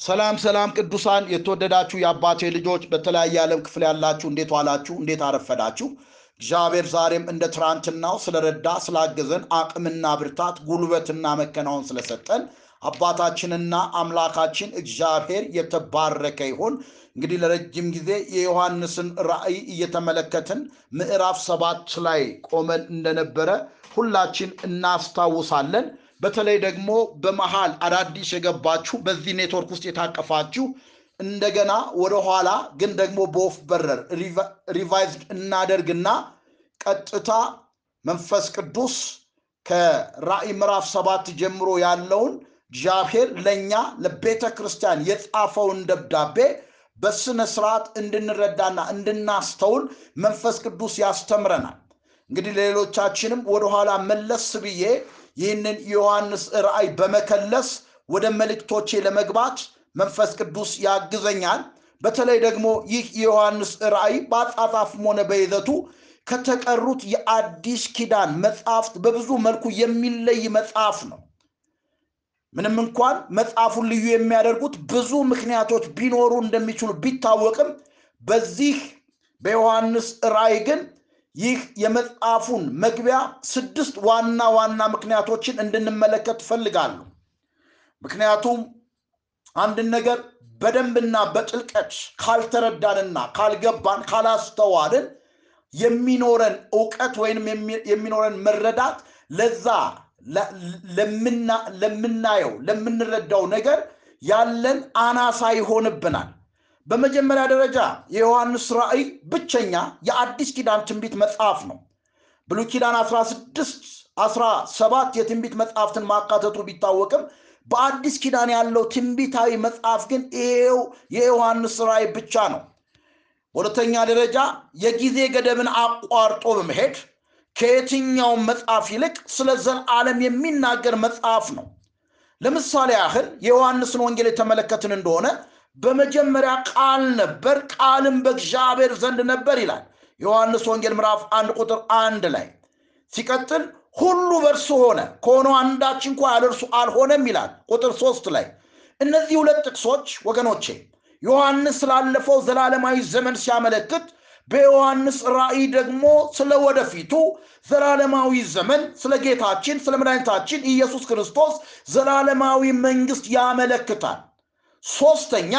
ሰላም ሰላም ቅዱሳን የተወደዳችሁ የአባቴ ልጆች በተለያየ ዓለም ክፍል ያላችሁ እንዴት ዋላችሁ? እንዴት አረፈዳችሁ? እግዚአብሔር ዛሬም እንደ ትናንትናው ስለረዳ ስላገዘን አቅምና ብርታት ጉልበትና መከናወን ስለሰጠን አባታችንና አምላካችን እግዚአብሔር የተባረከ ይሁን። እንግዲህ ለረጅም ጊዜ የዮሐንስን ራእይ እየተመለከትን ምዕራፍ ሰባት ላይ ቆመን እንደነበረ ሁላችን እናስታውሳለን። በተለይ ደግሞ በመሃል አዳዲስ የገባችሁ በዚህ ኔትወርክ ውስጥ የታቀፋችሁ እንደገና ወደኋላ ግን ደግሞ በወፍ በረር revised እናደርግና ቀጥታ መንፈስ ቅዱስ ከራእይ ምዕራፍ ሰባት ጀምሮ ያለውን እግዚአብሔር ለእኛ ለቤተ ክርስቲያን የጻፈውን ደብዳቤ በስነ ስርዓት እንድንረዳና እንድናስተውል መንፈስ ቅዱስ ያስተምረናል። እንግዲህ ለሌሎቻችንም ወደኋላ መለስ ብዬ ይህንን የዮሐንስ ራእይ በመከለስ ወደ መልእክቶቼ ለመግባት መንፈስ ቅዱስ ያግዘኛል። በተለይ ደግሞ ይህ የዮሐንስ ራእይ በአጻጻፍም ሆነ በይዘቱ ከተቀሩት የአዲስ ኪዳን መጽሐፍት በብዙ መልኩ የሚለይ መጽሐፍ ነው። ምንም እንኳን መጽሐፉን ልዩ የሚያደርጉት ብዙ ምክንያቶች ቢኖሩ እንደሚችሉ ቢታወቅም በዚህ በዮሐንስ ራእይ ግን ይህ የመጽሐፉን መግቢያ ስድስት ዋና ዋና ምክንያቶችን እንድንመለከት እፈልጋለሁ። ምክንያቱም አንድን ነገር በደንብና በጥልቀት ካልተረዳንና ካልገባን ካላስተዋልን የሚኖረን እውቀት ወይንም የሚኖረን መረዳት ለዛ ለምናየው ለምንረዳው ነገር ያለን አናሳ ይሆንብናል። በመጀመሪያ ደረጃ የዮሐንስ ራእይ ብቸኛ የአዲስ ኪዳን ትንቢት መጽሐፍ ነው። ብሉይ ኪዳን 16 17 የትንቢት መጽሐፍትን ማካተቱ ቢታወቅም በአዲስ ኪዳን ያለው ትንቢታዊ መጽሐፍ ግን ይሄው የዮሐንስ ራእይ ብቻ ነው። በሁለተኛ ደረጃ የጊዜ ገደብን አቋርጦ በመሄድ ከየትኛውም መጽሐፍ ይልቅ ስለ ዘላለም የሚናገር መጽሐፍ ነው። ለምሳሌ ያህል የዮሐንስን ወንጌል የተመለከትን እንደሆነ በመጀመሪያ ቃል ነበር፣ ቃልም በእግዚአብሔር ዘንድ ነበር ይላል ዮሐንስ ወንጌል ምዕራፍ አንድ ቁጥር አንድ ላይ ሲቀጥል ሁሉ በእርሱ ሆነ ከሆነው አንዳች እንኳ ያለ አልሆነም ይላል ቁጥር ሶስት ላይ እነዚህ ሁለት ጥቅሶች ወገኖቼ ዮሐንስ ስላለፈው ዘላለማዊ ዘመን ሲያመለክት በዮሐንስ ራእይ ደግሞ ስለ ወደፊቱ ዘላለማዊ ዘመን ስለ ጌታችን ስለ መድኃኒታችን ኢየሱስ ክርስቶስ ዘላለማዊ መንግስት ያመለክታል። ሶስተኛ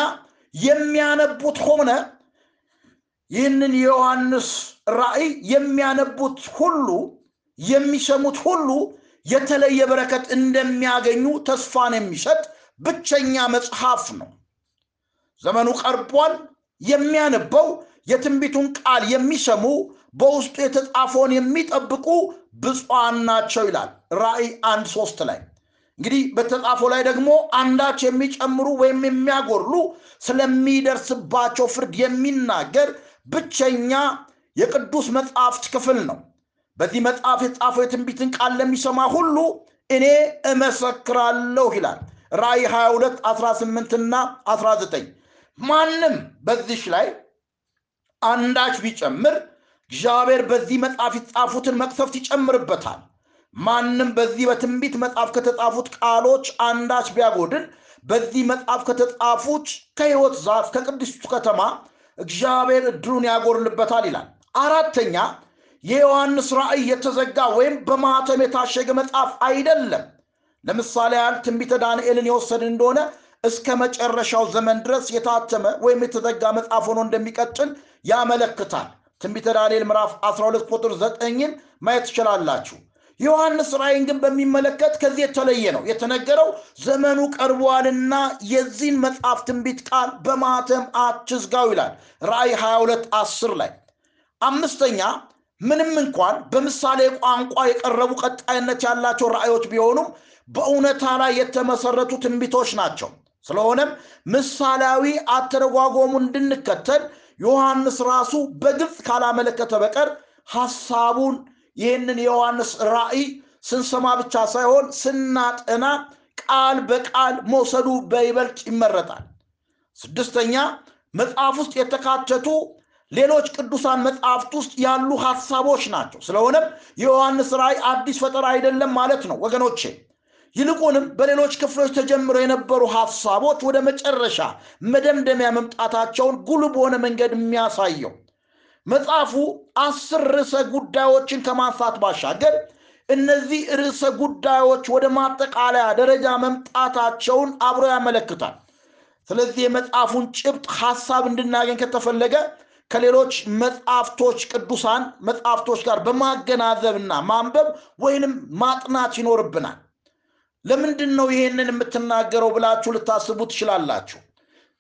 የሚያነቡት ሆነ ይህንን የዮሐንስ ራእይ የሚያነቡት ሁሉ የሚሰሙት ሁሉ የተለየ በረከት እንደሚያገኙ ተስፋን የሚሰጥ ብቸኛ መጽሐፍ ነው። ዘመኑ ቀርቧል። የሚያነበው የትንቢቱን ቃል የሚሰሙ በውስጡ የተጻፈውን የሚጠብቁ ብፁዓን ናቸው ይላል ራእይ አንድ ሶስት ላይ እንግዲህ በተጻፈው ላይ ደግሞ አንዳች የሚጨምሩ ወይም የሚያጎርሉ ስለሚደርስባቸው ፍርድ የሚናገር ብቸኛ የቅዱስ መጽሐፍት ክፍል ነው። በዚህ መጽሐፍ የተጻፈው የትንቢትን ቃል ለሚሰማ ሁሉ እኔ እመሰክራለሁ ይላል ራእይ 22 18 እና 19 ማንም በዚሽ ላይ አንዳች ቢጨምር እግዚአብሔር በዚህ መጽሐፍ የተጻፉትን መቅሰፍት ይጨምርበታል። ማንም በዚህ በትንቢት መጽሐፍ ከተጻፉት ቃሎች አንዳች ቢያጎድል በዚህ መጽሐፍ ከተጻፉት ከሕይወት ዛፍ ከቅድስቱ ከተማ እግዚአብሔር እድሉን ያጎርልበታል ይላል። አራተኛ የዮሐንስ ራእይ የተዘጋ ወይም በማኅተም የታሸገ መጽሐፍ አይደለም። ለምሳሌ ያህል ትንቢተ ዳንኤልን የወሰድን እንደሆነ እስከ መጨረሻው ዘመን ድረስ የታተመ ወይም የተዘጋ መጽሐፍ ሆኖ እንደሚቀጥል ያመለክታል። ትንቢተ ዳንኤል ምዕራፍ 12 ቁጥር 9ን ማየት ትችላላችሁ። ዮሐንስ ራእይን ግን በሚመለከት ከዚህ የተለየ ነው። የተነገረው ዘመኑ ቀርቧልና የዚህን መጽሐፍ ትንቢት ቃል በማተም አትዝጋው ይላል ራእይ 22 10 ላይ። አምስተኛ ምንም እንኳን በምሳሌ ቋንቋ የቀረቡ ቀጣይነት ያላቸው ራእዮች ቢሆኑም በእውነታ ላይ የተመሰረቱ ትንቢቶች ናቸው። ስለሆነም ምሳሌያዊ አተረጓጎሙ እንድንከተል ዮሐንስ ራሱ በግልጽ ካላመለከተ በቀር ሐሳቡን ይህንን የዮሐንስ ራእይ ስንሰማ ብቻ ሳይሆን ስናጠና ቃል በቃል መውሰዱ በይበልጥ ይመረጣል። ስድስተኛ መጽሐፍ ውስጥ የተካተቱ ሌሎች ቅዱሳን መጽሐፍት ውስጥ ያሉ ሐሳቦች ናቸው። ስለሆነም የዮሐንስ ራእይ አዲስ ፈጠራ አይደለም ማለት ነው ወገኖቼ። ይልቁንም በሌሎች ክፍሎች ተጀምረው የነበሩ ሀሳቦች ወደ መጨረሻ መደምደሚያ መምጣታቸውን ጉል በሆነ መንገድ የሚያሳየው መጽሐፉ አስር ርዕሰ ጉዳዮችን ከማንሳት ባሻገር እነዚህ ርዕሰ ጉዳዮች ወደ ማጠቃለያ ደረጃ መምጣታቸውን አብሮ ያመለክታል። ስለዚህ የመጽሐፉን ጭብጥ ሐሳብ እንድናገኝ ከተፈለገ ከሌሎች መጽሐፍቶች ቅዱሳን መጽሐፍቶች ጋር በማገናዘብና ማንበብ ወይንም ማጥናት ይኖርብናል። ለምንድን ነው ይሄንን የምትናገረው ብላችሁ ልታስቡ ትችላላችሁ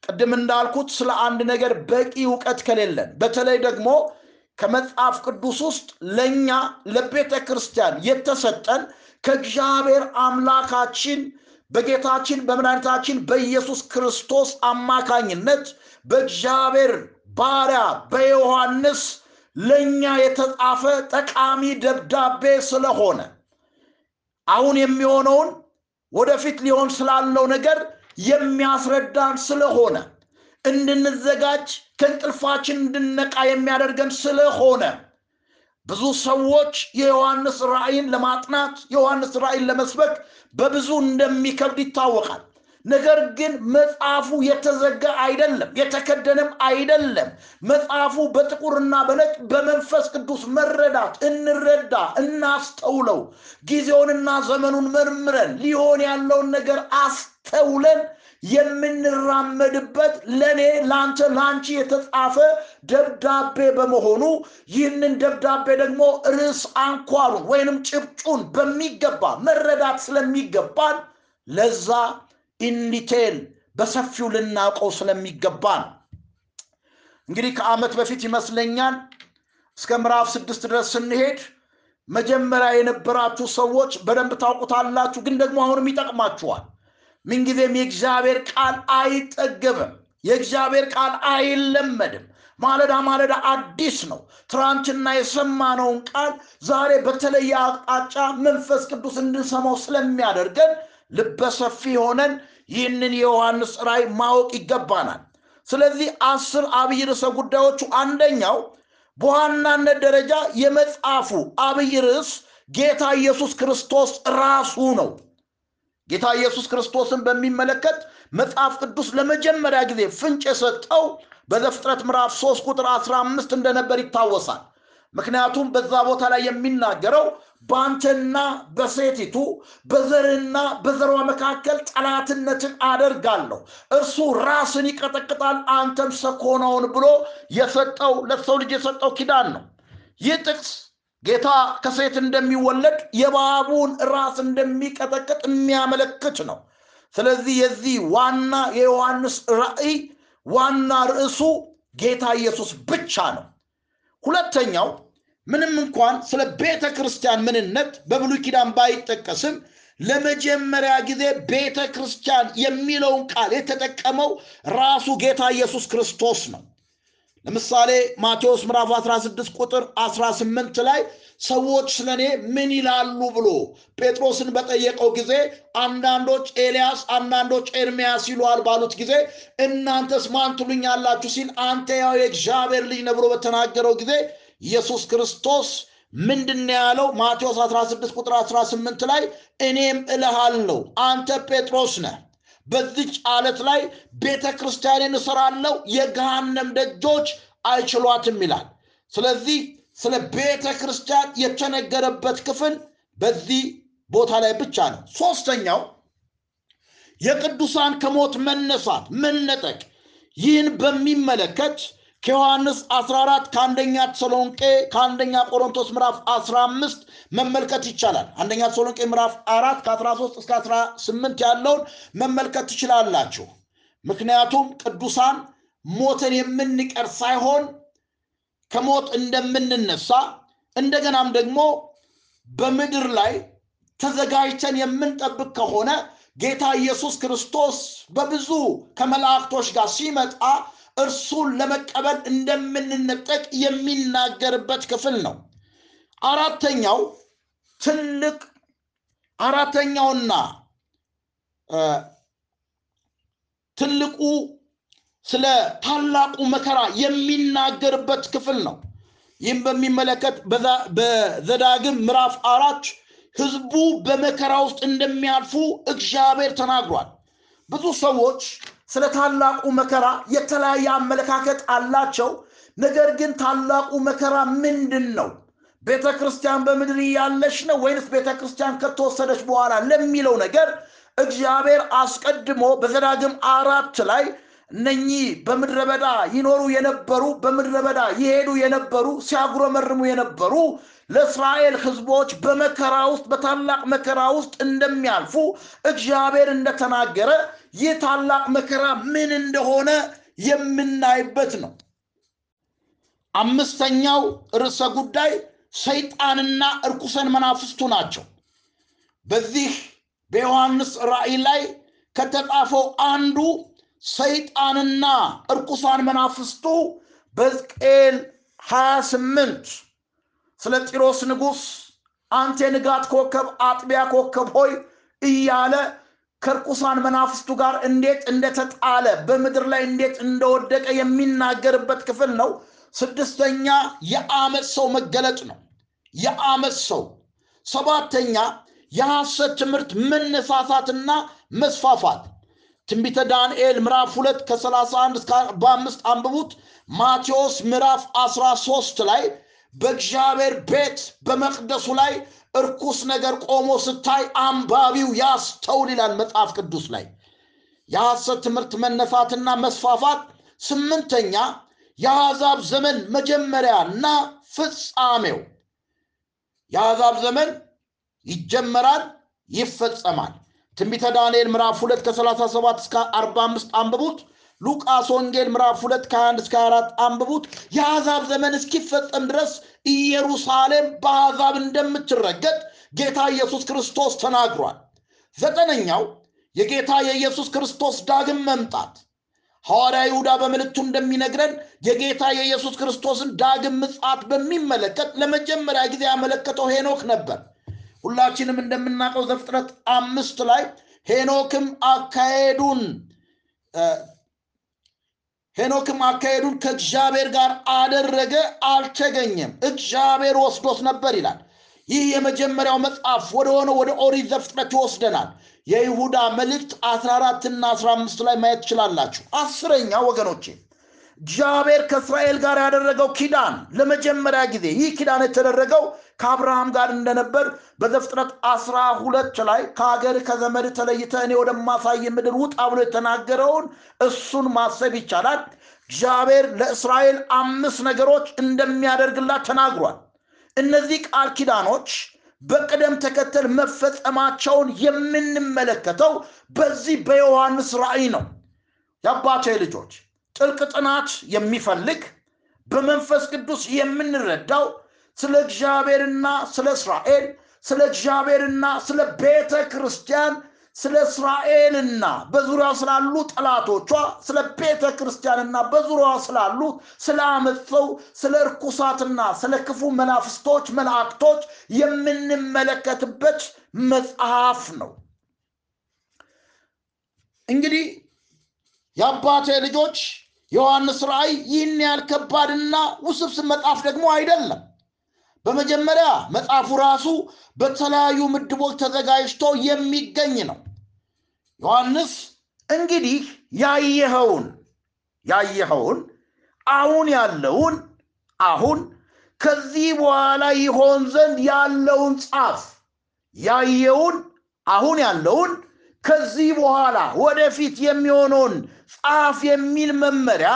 ቅድም እንዳልኩት ስለ አንድ ነገር በቂ እውቀት ከሌለን በተለይ ደግሞ ከመጽሐፍ ቅዱስ ውስጥ ለእኛ ለቤተ ክርስቲያን የተሰጠን ከእግዚአብሔር አምላካችን በጌታችን በመድኃኒታችን በኢየሱስ ክርስቶስ አማካኝነት በእግዚአብሔር ባሪያ በዮሐንስ ለእኛ የተጻፈ ጠቃሚ ደብዳቤ ስለሆነ አሁን የሚሆነውን ወደፊት ሊሆን ስላለው ነገር የሚያስረዳን ስለሆነ እንድንዘጋጅ ከእንቅልፋችን እንድነቃ የሚያደርገን ስለሆነ ብዙ ሰዎች የዮሐንስ ራእይን ለማጥናት የዮሐንስ ራእይን ለመስበክ በብዙ እንደሚከብድ ይታወቃል ነገር ግን መጽሐፉ የተዘጋ አይደለም የተከደነም አይደለም። መጽሐፉ በጥቁርና በነጭ በመንፈስ ቅዱስ መረዳት እንረዳ እናስተውለው ጊዜውንና ዘመኑን መርምረን ሊሆን ያለውን ነገር አስተውለን የምንራመድበት ለእኔ ለአንተ ለአንቺ የተጻፈ ደብዳቤ በመሆኑ ይህንን ደብዳቤ ደግሞ ርዕስ አንኳሩን ወይንም ጭብጩን በሚገባ መረዳት ስለሚገባን ለዛ ኢንዲቴል በሰፊው ልናውቀው ስለሚገባ ነው እንግዲህ ከአመት በፊት ይመስለኛል እስከ ምዕራፍ ስድስት ድረስ ስንሄድ መጀመሪያ የነበራችሁ ሰዎች በደንብ ታውቁታላችሁ ግን ደግሞ አሁንም ይጠቅማችኋል። ምንጊዜም የእግዚአብሔር ቃል አይጠገብም። የእግዚአብሔር ቃል አይለመድም። ማለዳ ማለዳ አዲስ ነው። ትናንትና የሰማነውን ቃል ዛሬ በተለየ አቅጣጫ መንፈስ ቅዱስ እንድንሰማው ስለሚያደርገን ልበሰፊ ሆነን ይህንን የዮሐንስ ራይ ማወቅ ይገባናል። ስለዚህ አስር አብይ ርዕሰ ጉዳዮቹ አንደኛው በዋናነት ደረጃ የመጽሐፉ አብይ ርዕስ ጌታ ኢየሱስ ክርስቶስ ራሱ ነው። ጌታ ኢየሱስ ክርስቶስን በሚመለከት መጽሐፍ ቅዱስ ለመጀመሪያ ጊዜ ፍንጭ የሰጠው በዘፍጥረት ምዕራፍ 3 ቁጥር 15 እንደነበር ይታወሳል ምክንያቱም በዛ ቦታ ላይ የሚናገረው በአንተና በሴቲቱ በዘርና በዘሯ መካከል ጠላትነትን አደርጋለሁ። እርሱ ራስን ይቀጠቅጣል አንተም ሰኮናውን ብሎ የሰጠው ለሰው ልጅ የሰጠው ኪዳን ነው። ይህ ጥቅስ ጌታ ከሴት እንደሚወለድ የባቡን ራስ እንደሚቀጠቅጥ የሚያመለክት ነው። ስለዚህ የዚህ ዋና የዮሐንስ ራእይ ዋና ርዕሱ ጌታ ኢየሱስ ብቻ ነው ሁለተኛው ምንም እንኳን ስለ ቤተ ክርስቲያን ምንነት በብሉይ ኪዳን ባይጠቀስም ለመጀመሪያ ጊዜ ቤተ ክርስቲያን የሚለውን ቃል የተጠቀመው ራሱ ጌታ ኢየሱስ ክርስቶስ ነው ለምሳሌ ማቴዎስ ምዕራፍ 16 ቁጥር 18 ላይ ሰዎች ስለ እኔ ምን ይላሉ ብሎ ጴጥሮስን በጠየቀው ጊዜ አንዳንዶች ኤልያስ አንዳንዶች ኤርሚያስ ይሉሃል ባሉት ጊዜ እናንተስ ማን ትሉኛላችሁ ሲል አንተ ያው የእግዚአብሔር ልጅ ነህ በተናገረው ጊዜ ኢየሱስ ክርስቶስ ምንድን ያለው? ማቴዎስ 16 ቁጥር 18 ላይ እኔም እልሃለሁ አንተ ጴጥሮስ ነህ በዚች አለት ላይ ቤተ ክርስቲያንን እሰራለሁ የገሃነም ደጆች አይችሏትም ይላል። ስለዚህ ስለ ቤተ ክርስቲያን የተነገረበት ክፍል በዚህ ቦታ ላይ ብቻ ነው። ሶስተኛው የቅዱሳን ከሞት መነሳት መነጠቅ። ይህን በሚመለከት ከዮሐንስ 14 ከአንደኛ ተሰሎንቄ ከአንደኛ ቆሮንቶስ ምዕራፍ 15 መመልከት ይቻላል። አንደኛ ተሰሎንቄ ምዕራፍ 4 ከ13 እስከ 18 ያለውን መመልከት ትችላላችሁ። ምክንያቱም ቅዱሳን ሞትን የምንቀር ሳይሆን ከሞት እንደምንነሳ እንደገናም ደግሞ በምድር ላይ ተዘጋጅተን የምንጠብቅ ከሆነ ጌታ ኢየሱስ ክርስቶስ በብዙ ከመላእክቶች ጋር ሲመጣ እርሱን ለመቀበል እንደምንነጠቅ የሚናገርበት ክፍል ነው። አራተኛው ትልቅ አራተኛውና ትልቁ ስለ ታላቁ መከራ የሚናገርበት ክፍል ነው። ይህም በሚመለከት በዘዳግም ምዕራፍ አራት ህዝቡ በመከራ ውስጥ እንደሚያልፉ እግዚአብሔር ተናግሯል። ብዙ ሰዎች ስለ ታላቁ መከራ የተለያየ አመለካከት አላቸው። ነገር ግን ታላቁ መከራ ምንድን ነው ቤተ ክርስቲያን በምድር ያለች ነው ወይንስ ቤተ ክርስቲያን ከተወሰደች በኋላ ለሚለው ነገር እግዚአብሔር አስቀድሞ በዘዳግም አራት ላይ እነኚህ በምድረ በዳ ይኖሩ የነበሩ በምድረ በዳ ይሄዱ የነበሩ ሲያጉረመርሙ የነበሩ ለእስራኤል ህዝቦች በመከራ ውስጥ በታላቅ መከራ ውስጥ እንደሚያልፉ እግዚአብሔር እንደተናገረ ይህ ታላቅ መከራ ምን እንደሆነ የምናይበት ነው። አምስተኛው ርዕሰ ጉዳይ ሰይጣንና እርኩሰን መናፍስቱ ናቸው። በዚህ በዮሐንስ ራእይ ላይ ከተጻፈው አንዱ ሰይጣንና እርኩሳን መናፍስቱ በሕዝቅኤል 28 ስለ ጢሮስ ንጉሥ አንተ የንጋት ኮከብ አጥቢያ ኮከብ ሆይ እያለ ከርኩሳን መናፍስቱ ጋር እንዴት እንደተጣለ በምድር ላይ እንዴት እንደወደቀ የሚናገርበት ክፍል ነው ስድስተኛ የአመት ሰው መገለጥ ነው። የአመት ሰው። ሰባተኛ የሐሰት ትምህርት መነሳሳትና መስፋፋት። ትንቢተ ዳንኤል ምዕራፍ 2 ከ31 እስከ 45 አንብቡት። ማቴዎስ ምዕራፍ 13 ላይ በእግዚአብሔር ቤት በመቅደሱ ላይ እርኩስ ነገር ቆሞ ስታይ አንባቢው ያስተውል ይላል መጽሐፍ ቅዱስ ላይ። የሐሰት ትምህርት መነሳትና መስፋፋት። ስምንተኛ የአሕዛብ ዘመን መጀመሪያና ፍጻሜው። የአሕዛብ ዘመን ይጀመራል ይፈጸማል። ትንቢተ ዳንኤል ምዕራፍ 2 ከ37 እስከ 45 አንብቡት። ሉቃስ ወንጌል ምዕራፍ 2 ከ21 እስከ 24 አንብቡት። የአሕዛብ ዘመን እስኪፈጸም ድረስ ኢየሩሳሌም በአሕዛብ እንደምትረገጥ ጌታ ኢየሱስ ክርስቶስ ተናግሯል። ዘጠነኛው የጌታ የኢየሱስ ክርስቶስ ዳግም መምጣት ሐዋርያ ይሁዳ በምልክቱ እንደሚነግረን የጌታ የኢየሱስ ክርስቶስን ዳግም ምጽአት በሚመለከት ለመጀመሪያ ጊዜ ያመለከተው ሄኖክ ነበር። ሁላችንም እንደምናውቀው ዘፍጥረት አምስት ላይ ሄኖክም አካሄዱን ሄኖክም አካሄዱን ከእግዚአብሔር ጋር አደረገ አልተገኘም። እግዚአብሔር ወስዶት ነበር ይላል ይህ የመጀመሪያው መጽሐፍ ወደ ሆነ ወደ ኦሪት ዘፍጥረት ይወስደናል። የይሁዳ መልእክት 14 እና 15 ላይ ማየት ትችላላችሁ። አስረኛ ወገኖቼ እግዚአብሔር ከእስራኤል ጋር ያደረገው ኪዳን ለመጀመሪያ ጊዜ ይህ ኪዳን የተደረገው ከአብርሃም ጋር እንደነበር በዘፍጥረት አስራ ሁለት ላይ ከሀገር ከዘመድ ተለይተ እኔ ወደማሳይ ምድር ውጣ ብሎ የተናገረውን እሱን ማሰብ ይቻላል። እግዚአብሔር ለእስራኤል አምስት ነገሮች እንደሚያደርግላት ተናግሯል እነዚህ ቃል ኪዳኖች በቅደም ተከተል መፈጸማቸውን የምንመለከተው በዚህ በዮሐንስ ራእይ ነው። የአባቴ ልጆች ጥልቅ ጥናት የሚፈልግ በመንፈስ ቅዱስ የምንረዳው ስለ እግዚአብሔርና ስለ እስራኤል ስለ እግዚአብሔርና ስለ ቤተ ክርስቲያን ስለ እስራኤልና በዙሪያው ስላሉ ጠላቶቿ ስለ ቤተ ክርስቲያንና በዙሪያዋ ስላሉ ስለ አመፀው ስለ እርኩሳትና ስለ ክፉ መናፍስቶች መላእክቶች የምንመለከትበት መጽሐፍ ነው። እንግዲህ የአባቴ ልጆች ዮሐንስ ራእይ ይህን ያህል ከባድና ውስብስብ መጽሐፍ ደግሞ አይደለም በመጀመሪያ መጽሐፉ ራሱ በተለያዩ ምድቦች ተዘጋጅቶ የሚገኝ ነው። ዮሐንስ እንግዲህ ያየኸውን ያየኸውን አሁን ያለውን አሁን ከዚህ በኋላ ይሆን ዘንድ ያለውን ጻፍ። ያየውን አሁን ያለውን ከዚህ በኋላ ወደፊት የሚሆነውን ጻፍ የሚል መመሪያ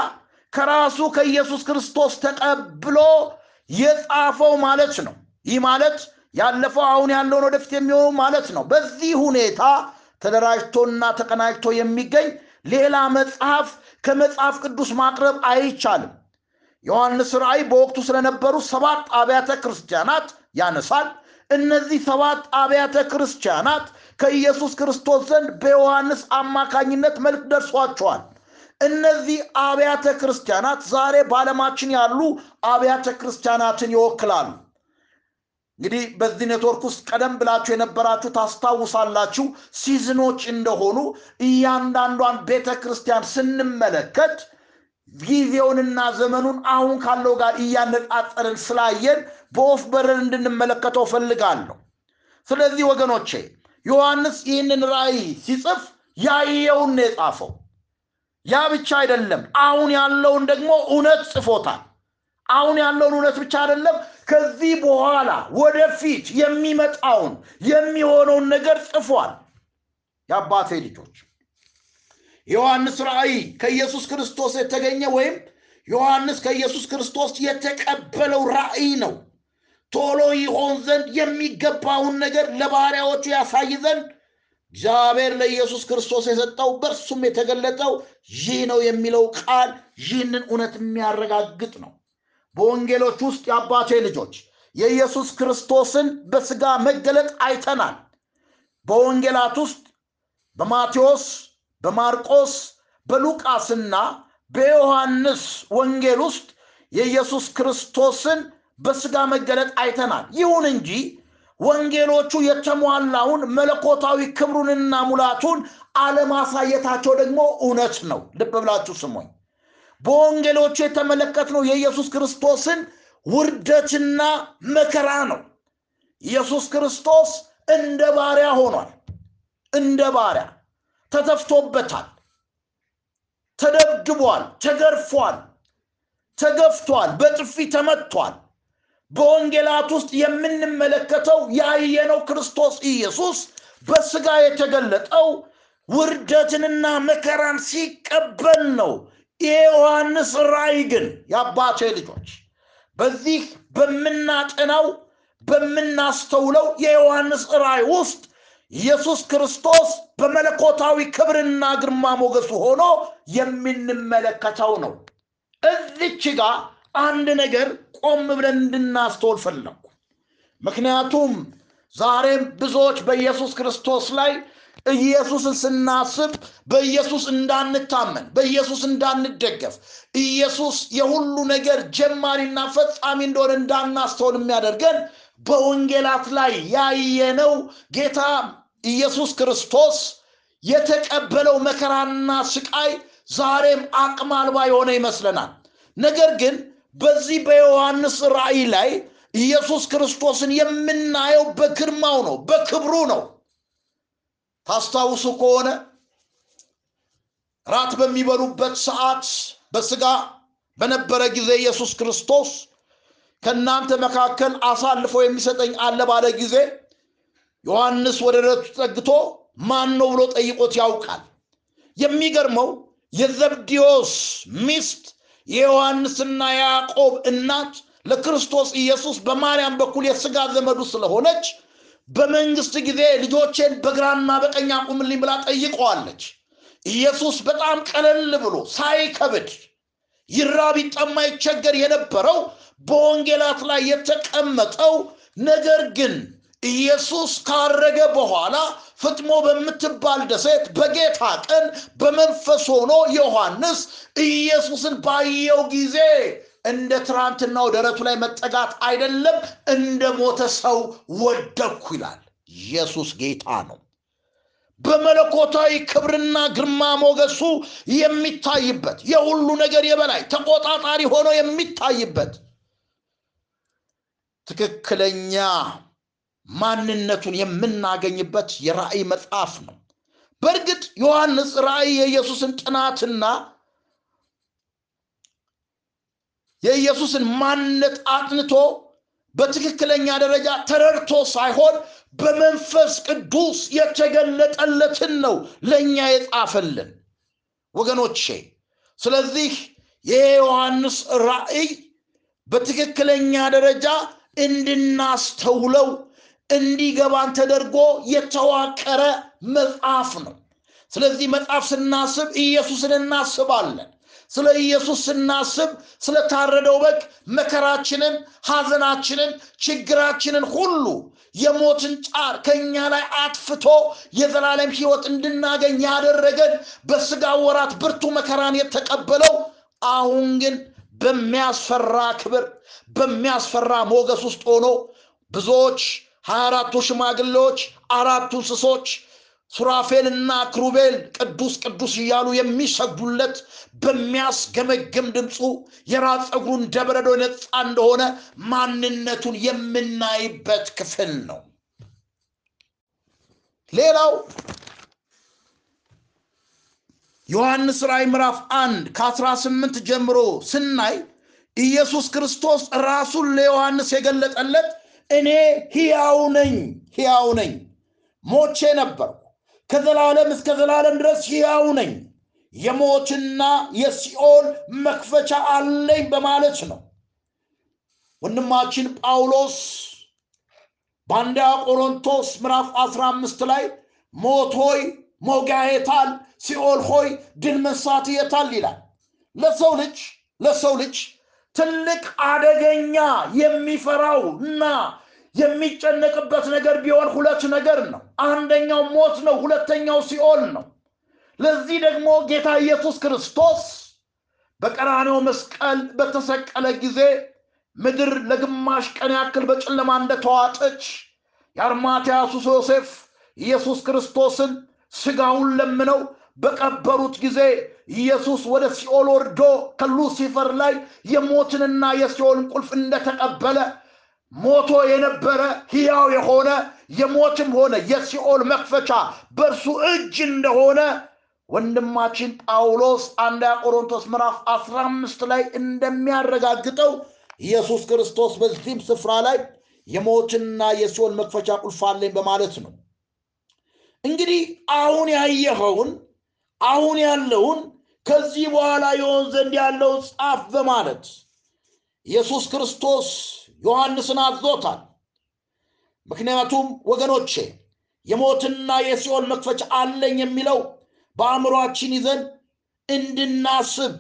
ከራሱ ከኢየሱስ ክርስቶስ ተቀብሎ የጻፈው ማለት ነው። ይህ ማለት ያለፈው አሁን ያለውን ወደፊት የሚሆኑ ማለት ነው። በዚህ ሁኔታ ተደራጅቶና ተቀናጅቶ የሚገኝ ሌላ መጽሐፍ ከመጽሐፍ ቅዱስ ማቅረብ አይቻልም። ዮሐንስ ራእይ በወቅቱ ስለነበሩ ሰባት አብያተ ክርስቲያናት ያነሳል። እነዚህ ሰባት አብያተ ክርስቲያናት ከኢየሱስ ክርስቶስ ዘንድ በዮሐንስ አማካኝነት መልክ ደርሷቸዋል እነዚህ አብያተ ክርስቲያናት ዛሬ በዓለማችን ያሉ አብያተ ክርስቲያናትን ይወክላሉ። እንግዲህ በዚህ ኔትወርክ ውስጥ ቀደም ብላችሁ የነበራችሁ ታስታውሳላችሁ ሲዝኖች እንደሆኑ እያንዳንዷን ቤተ ክርስቲያን ስንመለከት ጊዜውንና ዘመኑን አሁን ካለው ጋር እያነጻጸርን ስላየን በወፍ በረር እንድንመለከተው ፈልጋለሁ ስለዚህ ወገኖቼ ዮሐንስ ይህንን ራእይ ሲጽፍ ያየውን ነው የጻፈው ያ ብቻ አይደለም። አሁን ያለውን ደግሞ እውነት ጽፎታል። አሁን ያለውን እውነት ብቻ አይደለም። ከዚህ በኋላ ወደፊት የሚመጣውን የሚሆነውን ነገር ጽፏል። የአባቴ ልጆች ዮሐንስ ራእይ ከኢየሱስ ክርስቶስ የተገኘ ወይም ዮሐንስ ከኢየሱስ ክርስቶስ የተቀበለው ራእይ ነው። ቶሎ ይሆን ዘንድ የሚገባውን ነገር ለባሪያዎቹ ያሳይ ዘንድ እግዚአብሔር ለኢየሱስ ክርስቶስ የሰጠው በእርሱም የተገለጠው ይህ ነው የሚለው ቃል ይህንን እውነት የሚያረጋግጥ ነው። በወንጌሎች ውስጥ የአባቴ ልጆች የኢየሱስ ክርስቶስን በስጋ መገለጥ አይተናል። በወንጌላት ውስጥ በማቴዎስ በማርቆስ በሉቃስና በዮሐንስ ወንጌል ውስጥ የኢየሱስ ክርስቶስን በስጋ መገለጥ አይተናል። ይሁን እንጂ ወንጌሎቹ የተሟላውን መለኮታዊ ክብሩንና ሙላቱን አለማሳየታቸው ደግሞ እውነት ነው። ልብ ብላችሁ ስሞኝ በወንጌሎቹ የተመለከትነው የኢየሱስ ክርስቶስን ውርደትና መከራ ነው። ኢየሱስ ክርስቶስ እንደ ባሪያ ሆኗል። እንደ ባሪያ ተተፍቶበታል። ተደብድቧል ተገርፏል ተገፍቷል በጥፊ ተመቷል በወንጌላት ውስጥ የምንመለከተው ያየነው ክርስቶስ ኢየሱስ በስጋ የተገለጠው ውርደትንና መከራን ሲቀበል ነው። የዮሐንስ ራእይ ግን የአባቴ ልጆች በዚህ በምናጠናው በምናስተውለው የዮሐንስ ራእይ ውስጥ ኢየሱስ ክርስቶስ በመለኮታዊ ክብርና ግርማ ሞገሱ ሆኖ የምንመለከተው ነው። እዚች ጋር አንድ ነገር ቆም ብለን እንድናስተውል ፈለኩ። ምክንያቱም ዛሬም ብዙዎች በኢየሱስ ክርስቶስ ላይ ኢየሱስን ስናስብ በኢየሱስ እንዳንታመን በኢየሱስ እንዳንደገፍ ኢየሱስ የሁሉ ነገር ጀማሪና ፈጻሚ እንደሆነ እንዳናስተውል የሚያደርገን በወንጌላት ላይ ያየነው ጌታ ኢየሱስ ክርስቶስ የተቀበለው መከራና ስቃይ ዛሬም አቅም አልባ የሆነ ይመስለናል። ነገር ግን በዚህ በዮሐንስ ራእይ ላይ ኢየሱስ ክርስቶስን የምናየው በግርማው ነው በክብሩ ነው። ታስታውሱ ከሆነ ራት በሚበሉበት ሰዓት በስጋ በነበረ ጊዜ ኢየሱስ ክርስቶስ ከእናንተ መካከል አሳልፎ የሚሰጠኝ አለ ባለ ጊዜ ዮሐንስ ወደ ደረቱ ጠግቶ ማን ነው ብሎ ጠይቆት ያውቃል። የሚገርመው የዘብዲዮስ ሚስት የዮሐንስና የያዕቆብ እናት ለክርስቶስ ኢየሱስ በማርያም በኩል የስጋ ዘመዱ ስለሆነች በመንግስት ጊዜ ልጆቼን በግራና በቀኝ አቁምልኝ ብላ ጠይቀዋለች። ኢየሱስ በጣም ቀለል ብሎ ሳይከብድ ይራብ ይጠማ ይቸገር የነበረው በወንጌላት ላይ የተቀመጠው ነገር ግን ኢየሱስ ካረገ በኋላ ፍጥሞ በምትባል ደሴት በጌታ ቀን በመንፈስ ሆኖ ዮሐንስ ኢየሱስን ባየው ጊዜ እንደ ትናንትናው ደረቱ ላይ መጠጋት አይደለም እንደ ሞተ ሰው ወደኩ ይላል። ኢየሱስ ጌታ ነው። በመለኮታዊ ክብርና ግርማ ሞገሱ የሚታይበት የሁሉ ነገር የበላይ ተቆጣጣሪ ሆኖ የሚታይበት ትክክለኛ ማንነቱን የምናገኝበት የራእይ መጽሐፍ ነው። በእርግጥ ዮሐንስ ራእይ የኢየሱስን ጥናትና የኢየሱስን ማንነት አጥንቶ በትክክለኛ ደረጃ ተረድቶ ሳይሆን በመንፈስ ቅዱስ የተገለጠለትን ነው ለእኛ የጻፈልን ወገኖቼ። ስለዚህ የዮሐንስ ራእይ በትክክለኛ ደረጃ እንድናስተውለው እንዲገባን ተደርጎ የተዋቀረ መጽሐፍ ነው። ስለዚህ መጽሐፍ ስናስብ ኢየሱስን እናስባለን። ስለ ኢየሱስ ስናስብ ስለታረደው በግ መከራችንን ሐዘናችንን ችግራችንን ሁሉ የሞትን ጫር ከእኛ ላይ አጥፍቶ የዘላለም ህይወት እንድናገኝ ያደረገን በስጋ ወራት ብርቱ መከራን የተቀበለው አሁን ግን በሚያስፈራ ክብር በሚያስፈራ ሞገስ ውስጥ ሆኖ ብዙዎች ሀያ አራቱ ሽማግሌዎች አራቱ እንስሶች ሱራፌልና ክሩቤል ቅዱስ ቅዱስ እያሉ የሚሰግዱለት በሚያስገመግም ድምፁ የራስ ፀጉሩን ደበረዶ ነፃ እንደሆነ ማንነቱን የምናይበት ክፍል ነው። ሌላው ዮሐንስ ራእይ ምዕራፍ አንድ ከ18 ጀምሮ ስናይ ኢየሱስ ክርስቶስ ራሱን ለዮሐንስ የገለጠለት እኔ ሕያው ነኝ ሕያው ነኝ። ሞቼ ነበርኩ። ከዘላለም እስከ ዘላለም ድረስ ሕያው ነኝ። የሞትና የሲኦል መክፈቻ አለኝ በማለት ነው። ወንድማችን ጳውሎስ በአንደኛ ቆሮንቶስ ምዕራፍ 15 ላይ ሞት ሆይ ሞጊያ የታል? ሲኦል ሆይ ድል መንሳት የታል? ይላል። ለሰው ልጅ ለሰው ልጅ ትልቅ አደገኛ የሚፈራው እና የሚጨነቅበት ነገር ቢሆን ሁለት ነገር ነው። አንደኛው ሞት ነው ሁለተኛው ሲኦል ነው። ለዚህ ደግሞ ጌታ ኢየሱስ ክርስቶስ በቀራኔው መስቀል በተሰቀለ ጊዜ ምድር ለግማሽ ቀን ያክል በጨለማ እንደተዋጠች የአርማትያሱ ዮሴፍ ኢየሱስ ክርስቶስን ስጋውን ለምነው በቀበሩት ጊዜ ኢየሱስ ወደ ሲኦል ወርዶ ከሉሲፈር ላይ የሞትንና የሲኦልን ቁልፍ እንደተቀበለ ሞቶ የነበረ ሕያው የሆነ የሞትም ሆነ የሲኦል መክፈቻ በእርሱ እጅ እንደሆነ ወንድማችን ጳውሎስ አንደኛ ቆሮንቶስ ምዕራፍ 15 ላይ እንደሚያረጋግጠው ኢየሱስ ክርስቶስ በዚህም ስፍራ ላይ የሞትና የሲኦል መክፈቻ ቁልፍ አለኝ በማለት ነው። እንግዲህ አሁን ያየኸውን አሁን ያለውን ከዚህ በኋላ የሆን ዘንድ ያለውን ጻፍ በማለት ኢየሱስ ክርስቶስ ዮሐንስን አዞታል። ምክንያቱም ወገኖቼ የሞትና የሲኦል መክፈቻ አለኝ የሚለው በአእምሯችን ይዘን እንድናስብ።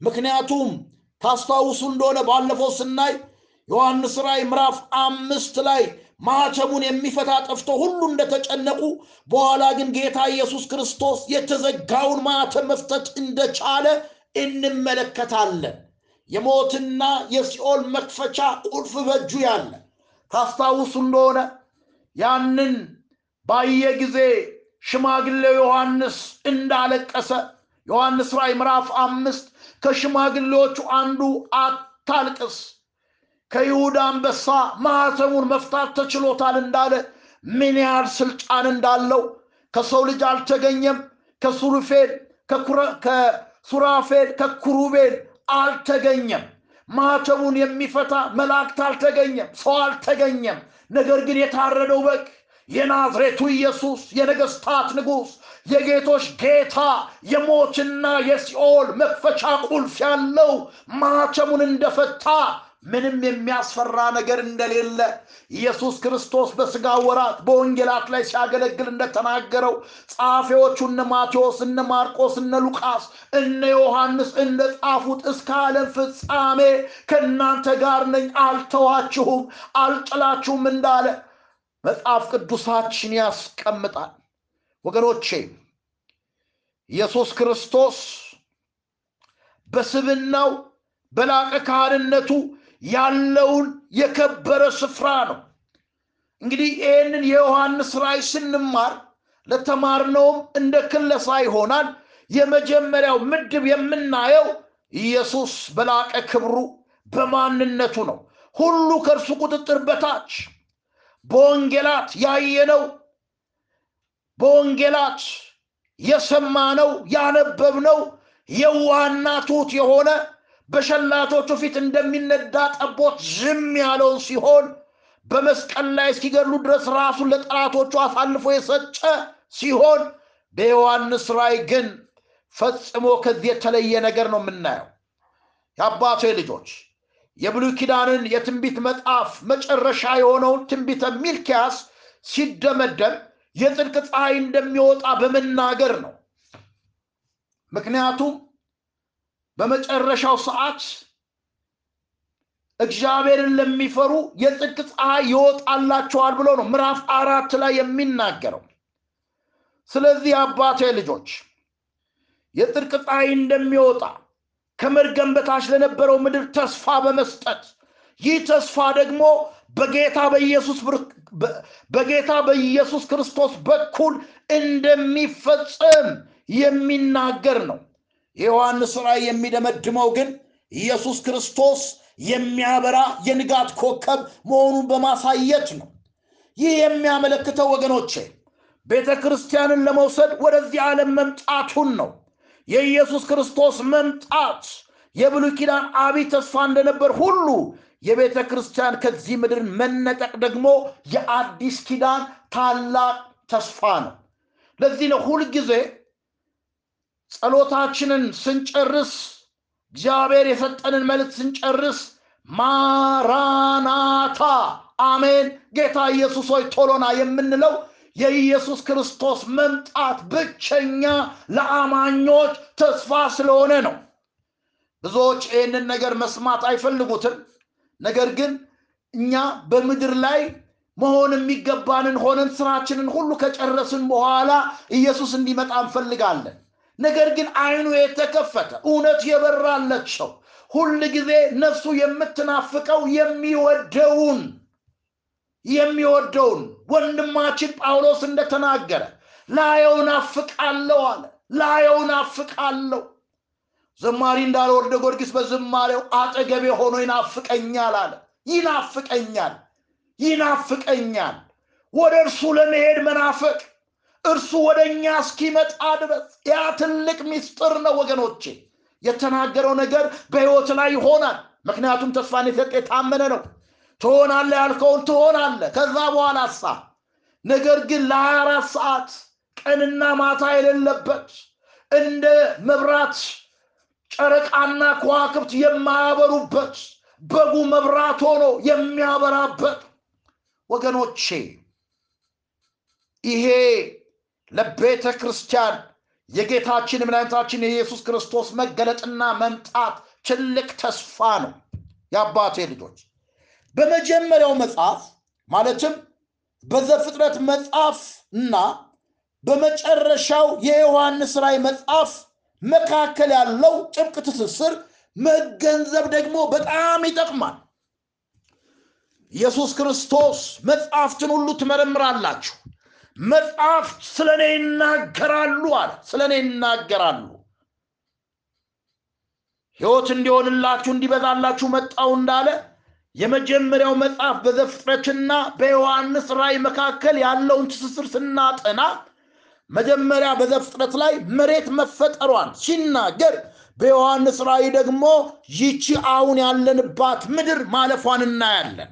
ምክንያቱም ታስታውሱ እንደሆነ ባለፈው ስናይ ዮሐንስ ራይ ምዕራፍ አምስት ላይ ማኅተሙን የሚፈታ ጠፍቶ ሁሉ እንደተጨነቁ በኋላ ግን ጌታ ኢየሱስ ክርስቶስ የተዘጋውን ማኅተም መፍተት እንደቻለ እንመለከታለን። የሞትና የሲኦል መክፈቻ ቁልፍ በእጁ ያለ ታስታውሱ እንደሆነ ያንን ባየ ጊዜ ሽማግሌው ዮሐንስ እንዳለቀሰ ዮሐንስ ራይ ምዕራፍ አምስት ከሽማግሌዎቹ አንዱ አታልቅስ ከይሁዳ አንበሳ ማኅተሙን መፍታት ተችሎታል እንዳለ ምን ያህል ስልጣን እንዳለው ከሰው ልጅ አልተገኘም ከሱሩፌል ከሱራፌል ከኩሩቤል አልተገኘም። ማኅተሙን የሚፈታ መላእክት አልተገኘም ሰው አልተገኘም። ነገር ግን የታረደው በግ የናዝሬቱ ኢየሱስ የነገስታት ንጉሥ የጌቶች ጌታ የሞትና የሲኦል መክፈቻ ቁልፍ ያለው ማኅተሙን እንደፈታ ምንም የሚያስፈራ ነገር እንደሌለ ኢየሱስ ክርስቶስ በስጋ ወራት በወንጌላት ላይ ሲያገለግል እንደተናገረው ጸሐፊዎቹ እነ ማቴዎስ እነ ማርቆስ እነ ሉቃስ እነ ዮሐንስ እንደ ጻፉት እስከ ዓለም ፍጻሜ ከእናንተ ጋር ነኝ። አልተዋችሁም አልጥላችሁም እንዳለ መጽሐፍ ቅዱሳችን ያስቀምጣል። ወገኖቼ ኢየሱስ ክርስቶስ በስብናው በላቀ ካህንነቱ ያለውን የከበረ ስፍራ ነው። እንግዲህ ይህንን የዮሐንስ ራእይ ስንማር ለተማርነውም እንደ ክለሳ ይሆናል። የመጀመሪያው ምድብ የምናየው ኢየሱስ በላቀ ክብሩ በማንነቱ ነው። ሁሉ ከእርሱ ቁጥጥር በታች በወንጌላት ያየነው በወንጌላት የሰማነው ያነበብነው የዋህና ትሑት የሆነ በሸላቶቹ ፊት እንደሚነዳ ጠቦት ዝም ያለው ሲሆን በመስቀል ላይ እስኪገድሉ ድረስ ራሱን ለጠላቶቹ አሳልፎ የሰጠ ሲሆን በዮሐንስ ራይ ግን ፈጽሞ ከዚህ የተለየ ነገር ነው የምናየው። የአባቶ ልጆች የብሉይ ኪዳንን የትንቢት መጽሐፍ መጨረሻ የሆነውን ትንቢተ ሚልኪያስ ሲደመደም የጽድቅ ፀሐይ እንደሚወጣ በመናገር ነው። ምክንያቱም በመጨረሻው ሰዓት እግዚአብሔርን ለሚፈሩ የጽድቅ ፀሐይ ይወጣላቸዋል ብሎ ነው ምዕራፍ አራት ላይ የሚናገረው። ስለዚህ አባቴ ልጆች የጽድቅ ፀሐይ እንደሚወጣ ከመርገም በታች ለነበረው ምድር ተስፋ በመስጠት ይህ ተስፋ ደግሞ በጌታ በኢየሱስ በጌታ በኢየሱስ ክርስቶስ በኩል እንደሚፈጸም የሚናገር ነው የዮሐንስ ራእይ የሚደመድመው ግን ኢየሱስ ክርስቶስ የሚያበራ የንጋት ኮከብ መሆኑን በማሳየት ነው ይህ የሚያመለክተው ወገኖቼ ቤተ ክርስቲያንን ለመውሰድ ወደዚህ ዓለም መምጣቱን ነው። የኢየሱስ ክርስቶስ መምጣት የብሉይ ኪዳን አብይ ተስፋ እንደነበር ሁሉ የቤተ ክርስቲያን ከዚህ ምድር መነጠቅ ደግሞ የአዲስ ኪዳን ታላቅ ተስፋ ነው። ለዚህ ነው ሁልጊዜ ጸሎታችንን ስንጨርስ እግዚአብሔር የሰጠንን መልእክት ስንጨርስ ማራናታ አሜን፣ ጌታ ኢየሱስ ሆይ ቶሎና የምንለው የኢየሱስ ክርስቶስ መምጣት ብቸኛ ለአማኞች ተስፋ ስለሆነ ነው። ብዙዎች ይህንን ነገር መስማት አይፈልጉትም። ነገር ግን እኛ በምድር ላይ መሆን የሚገባንን ሆነን ስራችንን ሁሉ ከጨረስን በኋላ ኢየሱስ እንዲመጣ እንፈልጋለን። ነገር ግን አይኑ የተከፈተ እውነት የበራለት ሰው ሁል ጊዜ ነፍሱ የምትናፍቀው የሚወደውን የሚወደውን ወንድማችን ጳውሎስ እንደተናገረ ላየው ናፍቃለሁ አለ። ላየው ናፍቃለሁ። ዘማሪ እንዳለ ወልደ ጊዮርጊስ በዝማሬው አጠገቤ ሆኖ ይናፍቀኛል አለ። ይናፍቀኛል፣ ይናፍቀኛል። ወደ እርሱ ለመሄድ መናፈቅ እርሱ ወደ እኛ እስኪመጣ ድረስ ያ ትልቅ ሚስጥር ነው ወገኖቼ። የተናገረው ነገር በሕይወት ላይ ይሆናል። ምክንያቱም ተስፋን የሰጠ የታመነ ነው። ትሆናለህ ያልከውን ትሆናለህ። ከዛ በኋላ ሳ ነገር ግን ለሀያ አራት ሰዓት ቀንና ማታ የሌለበት እንደ መብራት ጨረቃና ከዋክብት የማያበሩበት በጉ መብራት ሆኖ የሚያበራበት ወገኖቼ ይሄ ለቤተ ክርስቲያን የጌታችን የመድኃኒታችን የኢየሱስ ክርስቶስ መገለጥና መምጣት ትልቅ ተስፋ ነው። የአባቴ ልጆች በመጀመሪያው መጽሐፍ ማለትም በዘፍጥረት መጽሐፍ እና በመጨረሻው የዮሐንስ ራእይ መጽሐፍ መካከል ያለው ጥብቅ ትስስር መገንዘብ ደግሞ በጣም ይጠቅማል። ኢየሱስ ክርስቶስ መጽሐፍትን ሁሉ ትመረምራላችሁ፣ መጽሐፍት ስለ እኔ ይናገራሉ አለ። ስለ እኔ ይናገራሉ። ሕይወት እንዲሆንላችሁ እንዲበዛላችሁ መጣው እንዳለ የመጀመሪያው መጽሐፍ በዘፍጥረትና በዮሐንስ ራእይ መካከል ያለውን ትስስር ስናጠና መጀመሪያ በዘፍጥረት ላይ መሬት መፈጠሯን ሲናገር በዮሐንስ ራእይ ደግሞ ይቺ አሁን ያለንባት ምድር ማለፏን እናያለን።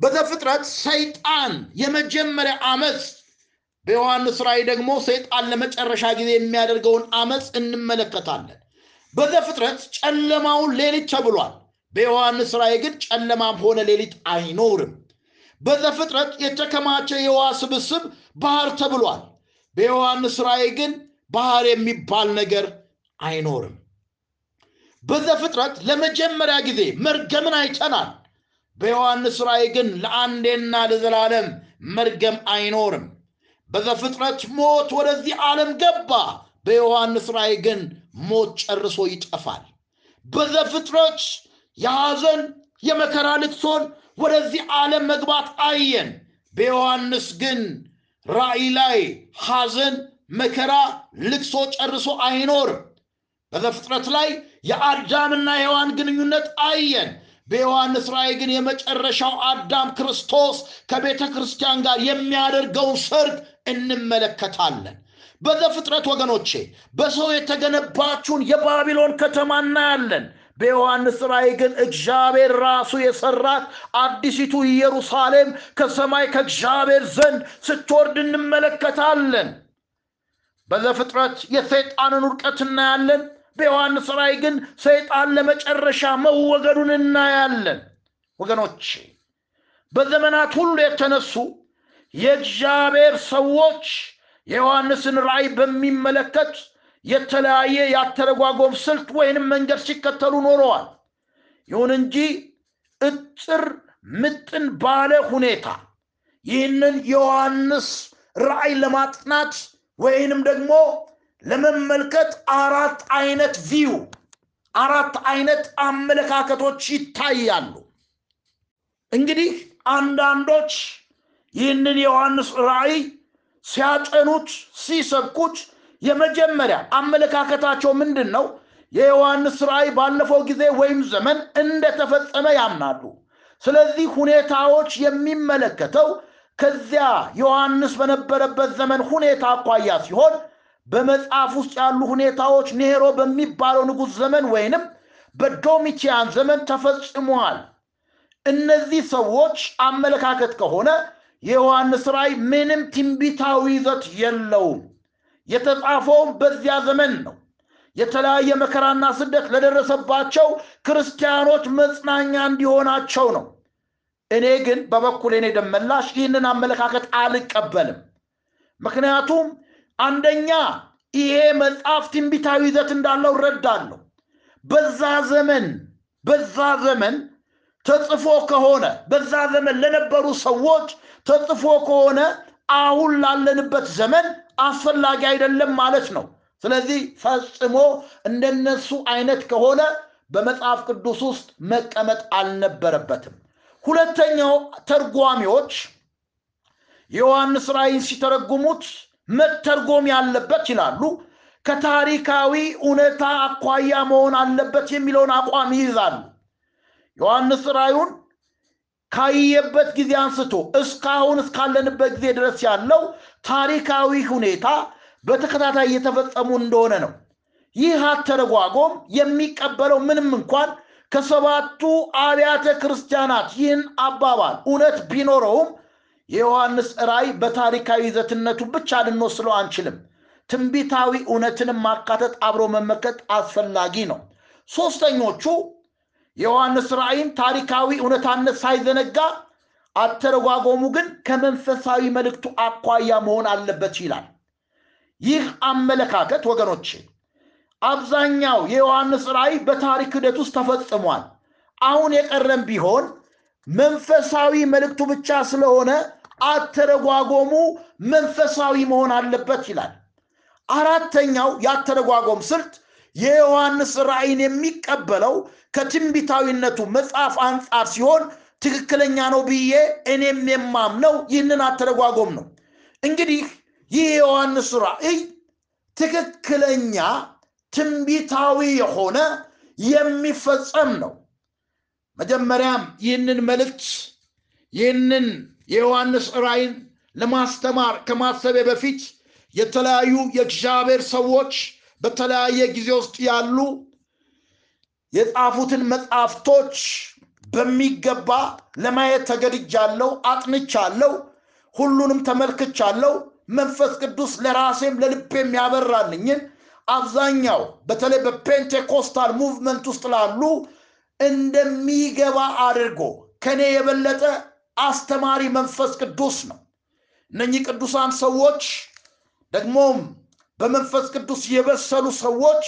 በዘፍጥረት ሰይጣን የመጀመሪያ አመፅ፣ በዮሐንስ ራእይ ደግሞ ሰይጣን ለመጨረሻ ጊዜ የሚያደርገውን አመፅ እንመለከታለን። በዘፍጥረት ጨለማውን ሌሊት ተብሏል። በዮሐንስ ራእይ ግን ጨለማም ሆነ ሌሊት አይኖርም። በዘፍጥረት የተከማቸ የውሃ ስብስብ ባህር ተብሏል። በዮሐንስ ራእይ ግን ባህር የሚባል ነገር አይኖርም። በዘፍጥረት ለመጀመሪያ ጊዜ መርገምን አይተናል። በዮሐንስ ራእይ ግን ለአንዴና ለዘላለም መርገም አይኖርም። በዘፍጥረት ሞት ወደዚህ ዓለም ገባ። በዮሐንስ ራእይ ግን ሞት ጨርሶ ይጠፋል። በዘፍጥረት የሐዘን የመከራ ልቅሶን ወደዚህ ዓለም መግባት አየን። በዮሐንስ ግን ራእይ ላይ ሐዘን፣ መከራ፣ ልቅሶ ጨርሶ አይኖርም። በዘፍጥረት ላይ የአዳምና የሔዋን ግንኙነት አየን። በዮሐንስ ራእይ ግን የመጨረሻው አዳም ክርስቶስ ከቤተ ክርስቲያን ጋር የሚያደርገውን ሰርግ እንመለከታለን። በዘፍጥረት ወገኖቼ በሰው የተገነባችውን የባቢሎን ከተማ እናያለን። በዮሐንስ ራእይ ግን እግዚአብሔር ራሱ የሰራት አዲሲቱ ኢየሩሳሌም ከሰማይ ከእግዚአብሔር ዘንድ ስትወርድ እንመለከታለን። በዘፍጥረት የሰይጣንን ውድቀት እናያለን። በዮሐንስ ራእይ ግን ሰይጣን ለመጨረሻ መወገዱን እናያለን። ወገኖቼ በዘመናት ሁሉ የተነሱ የእግዚአብሔር ሰዎች የዮሐንስን ራእይ በሚመለከት የተለያየ ያተረጓጎም ስልት ወይንም መንገድ ሲከተሉ ኖረዋል። ይሁን እንጂ እጥር ምጥን ባለ ሁኔታ ይህንን የዮሐንስ ራእይ ለማጥናት ወይንም ደግሞ ለመመልከት አራት አይነት ቪው አራት አይነት አመለካከቶች ይታያሉ። እንግዲህ አንዳንዶች ይህንን የዮሐንስ ራእይ ሲያጠኑት ሲሰብኩት የመጀመሪያ አመለካከታቸው ምንድን ነው? የዮሐንስ ራእይ ባለፈው ጊዜ ወይም ዘመን እንደተፈጸመ ያምናሉ። ስለዚህ ሁኔታዎች የሚመለከተው ከዚያ ዮሐንስ በነበረበት ዘመን ሁኔታ አኳያ ሲሆን በመጽሐፍ ውስጥ ያሉ ሁኔታዎች ኔሮ በሚባለው ንጉሥ ዘመን ወይንም በዶሚቲያን ዘመን ተፈጽመዋል። እነዚህ ሰዎች አመለካከት ከሆነ የዮሐንስ ራእይ ምንም ትንቢታዊ ይዘት የለውም። የተጻፈውም በዚያ ዘመን ነው። የተለያየ መከራና ስደት ለደረሰባቸው ክርስቲያኖች መጽናኛ እንዲሆናቸው ነው። እኔ ግን በበኩል እኔ ደመላሽ ይህንን አመለካከት አልቀበልም። ምክንያቱም አንደኛ ይሄ መጽሐፍ ትንቢታዊ ይዘት እንዳለው እረዳለሁ። በዛ ዘመን በዛ ዘመን ተጽፎ ከሆነ በዛ ዘመን ለነበሩ ሰዎች ተጽፎ ከሆነ አሁን ላለንበት ዘመን አስፈላጊ አይደለም ማለት ነው። ስለዚህ ፈጽሞ እንደነሱ አይነት ከሆነ በመጽሐፍ ቅዱስ ውስጥ መቀመጥ አልነበረበትም። ሁለተኛው ተርጓሚዎች የዮሐንስ ራእይን ሲተረጉሙት መተርጎም ያለበት ይላሉ ከታሪካዊ እውነታ አኳያ መሆን አለበት የሚለውን አቋም ይይዛሉ። ዮሐንስ ራእዩን ካየበት ጊዜ አንስቶ እስካሁን እስካለንበት ጊዜ ድረስ ያለው ታሪካዊ ሁኔታ በተከታታይ እየተፈጸሙ እንደሆነ ነው። ይህ አተረጓጎም የሚቀበለው ምንም እንኳን ከሰባቱ አብያተ ክርስቲያናት ይህን አባባል እውነት ቢኖረውም የዮሐንስ ራእይ በታሪካዊ ይዘትነቱ ብቻ ልንወስለው አንችልም። ትንቢታዊ እውነትንም ማካተት አብሮ መመከት አስፈላጊ ነው። ሶስተኞቹ የዮሐንስ ራእይን ታሪካዊ እውነታነት ሳይዘነጋ አተረጓጎሙ ግን ከመንፈሳዊ መልእክቱ አኳያ መሆን አለበት ይላል። ይህ አመለካከት ወገኖቼ አብዛኛው የዮሐንስ ራእይ በታሪክ ሂደት ውስጥ ተፈጽሟል። አሁን የቀረም ቢሆን መንፈሳዊ መልእክቱ ብቻ ስለሆነ አተረጓጎሙ መንፈሳዊ መሆን አለበት ይላል። አራተኛው የአተረጓጎም ስልት የዮሐንስ ራእይን የሚቀበለው ከትንቢታዊነቱ መጽሐፍ አንጻር ሲሆን ትክክለኛ ነው ብዬ እኔም የማምነው ይህንን አተረጓጎም ነው። እንግዲህ ይህ የዮሐንስ ራእይ ትክክለኛ ትንቢታዊ የሆነ የሚፈጸም ነው። መጀመሪያም ይህንን መልእክት ይህንን የዮሐንስ ራእይን ለማስተማር ከማሰቤ በፊት የተለያዩ የእግዚአብሔር ሰዎች በተለያየ ጊዜ ውስጥ ያሉ የጻፉትን መጽሐፍቶች በሚገባ ለማየት ተገድጃለሁ፣ አጥንቻለሁ፣ ሁሉንም ተመልክቻለሁ። መንፈስ ቅዱስ ለራሴም ለልቤም ያበራልኝን አብዛኛው በተለይ በ Pentecostal movement ውስጥ ላሉ እንደሚገባ አድርጎ ከኔ የበለጠ አስተማሪ መንፈስ ቅዱስ ነው። እነኚህ ቅዱሳን ሰዎች ደግሞም በመንፈስ ቅዱስ የበሰሉ ሰዎች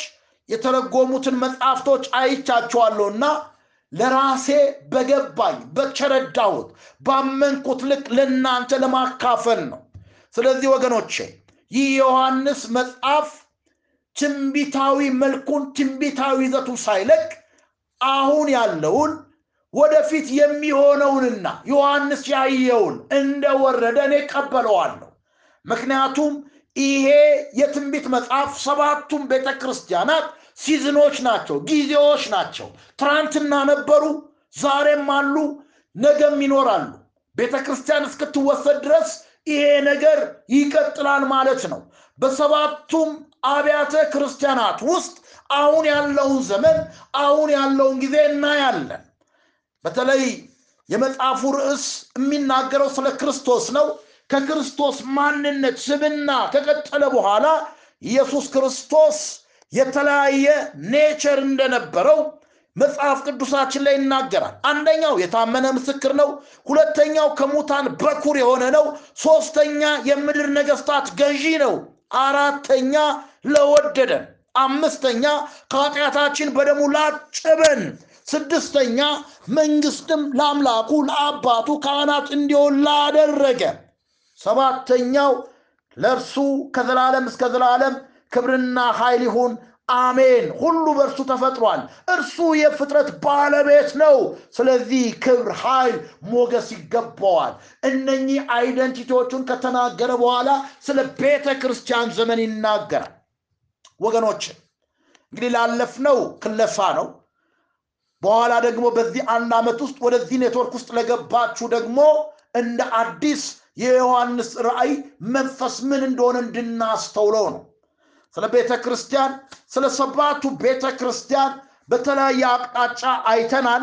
የተረጎሙትን መጽሐፍቶች አይቻቸዋለሁና ለራሴ በገባኝ በተረዳሁት ባመንኩት ልክ ለእናንተ ለማካፈል ነው። ስለዚህ ወገኖቼ ይህ ዮሐንስ መጽሐፍ ትንቢታዊ መልኩን ትንቢታዊ ይዘቱን ሳይለቅ አሁን ያለውን ወደፊት የሚሆነውንና ዮሐንስ ያየውን እንደወረደ እኔ ቀበለዋለሁ። ምክንያቱም ይሄ የትንቢት መጽሐፍ ሰባቱም ቤተ ክርስቲያናት ሲዝኖች ናቸው፣ ጊዜዎች ናቸው። ትናንትና ነበሩ፣ ዛሬም አሉ፣ ነገም ይኖራሉ። ቤተ ክርስቲያን እስክትወሰድ ድረስ ይሄ ነገር ይቀጥላል ማለት ነው። በሰባቱም አብያተ ክርስቲያናት ውስጥ አሁን ያለውን ዘመን አሁን ያለውን ጊዜ እናያለን። በተለይ የመጽሐፉ ርዕስ የሚናገረው ስለ ክርስቶስ ነው። ከክርስቶስ ማንነት ስብና ከቀጠለ በኋላ ኢየሱስ ክርስቶስ የተለያየ ኔቸር እንደነበረው መጽሐፍ ቅዱሳችን ላይ ይናገራል። አንደኛው የታመነ ምስክር ነው። ሁለተኛው ከሙታን በኩር የሆነ ነው። ሶስተኛ የምድር ነገስታት ገዢ ነው። አራተኛ ለወደደን፣ አምስተኛ ከኃጢአታችን በደሙ ላጨበን፣ ስድስተኛ መንግስትም ለአምላኩ ለአባቱ ካህናት እንዲሆን ላደረገ፣ ሰባተኛው ለእርሱ ከዘላለም እስከ ዘላለም ክብርና ኃይል ይሁን አሜን። ሁሉ በእርሱ ተፈጥሯል። እርሱ የፍጥረት ባለቤት ነው። ስለዚህ ክብር፣ ኃይል፣ ሞገስ ይገባዋል። እነኚህ አይደንቲቲዎቹን ከተናገረ በኋላ ስለ ቤተ ክርስቲያን ዘመን ይናገራል። ወገኖች እንግዲህ ላለፍነው ክለሳ ነው። በኋላ ደግሞ በዚህ አንድ ዓመት ውስጥ ወደዚህ ኔትወርክ ውስጥ ለገባችሁ ደግሞ እንደ አዲስ የዮሐንስ ራእይ መንፈስ ምን እንደሆነ እንድናስተውለው ነው። ስለ ቤተ ክርስቲያን ስለ ሰባቱ ቤተ ክርስቲያን በተለያየ አቅጣጫ አይተናል።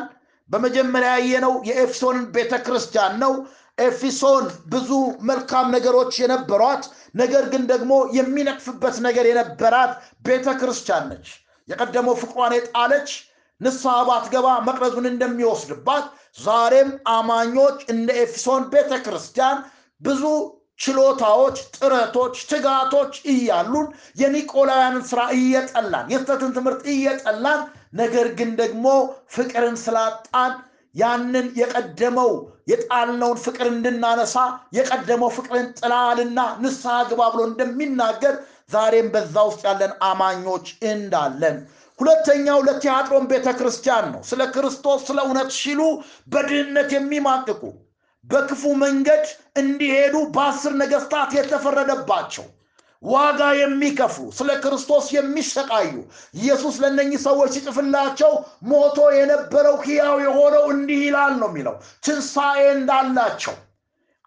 በመጀመሪያ ያየነው የኤፌሶንን ቤተ ክርስቲያን ነው። ኤፌሶን ብዙ መልካም ነገሮች የነበሯት ነገር ግን ደግሞ የሚነቅፍበት ነገር የነበራት ቤተ ክርስቲያን ነች። የቀደመው ፍቅሯን የጣለች ንስሐ ባትገባ መቅረዙን እንደሚወስድባት ዛሬም አማኞች እንደ ኤፌሶን ቤተ ክርስቲያን ብዙ ችሎታዎች ጥረቶች ትጋቶች እያሉን የኒቆላውያንን ስራ እየጠላን የስተትን ትምህርት እየጠላን ነገር ግን ደግሞ ፍቅርን ስላጣን ያንን የቀደመው የጣልነውን ፍቅር እንድናነሳ የቀደመው ፍቅርን ጥላልና ንስሐ ግባ ብሎ እንደሚናገር ዛሬም በዛ ውስጥ ያለን አማኞች እንዳለን ሁለተኛው ለቲያጥሮን ቤተ ክርስቲያን ነው። ስለ ክርስቶስ ስለ እውነት ሲሉ በድህነት የሚማቅቁ በክፉ መንገድ እንዲሄዱ በአስር ነገስታት የተፈረደባቸው ዋጋ የሚከፍሉ ስለ ክርስቶስ የሚሰቃዩ ኢየሱስ ለእነኚህ ሰዎች ሲጽፍላቸው ሞቶ የነበረው ሕያው የሆነው እንዲህ ይላል ነው የሚለው። ትንሣኤ እንዳላቸው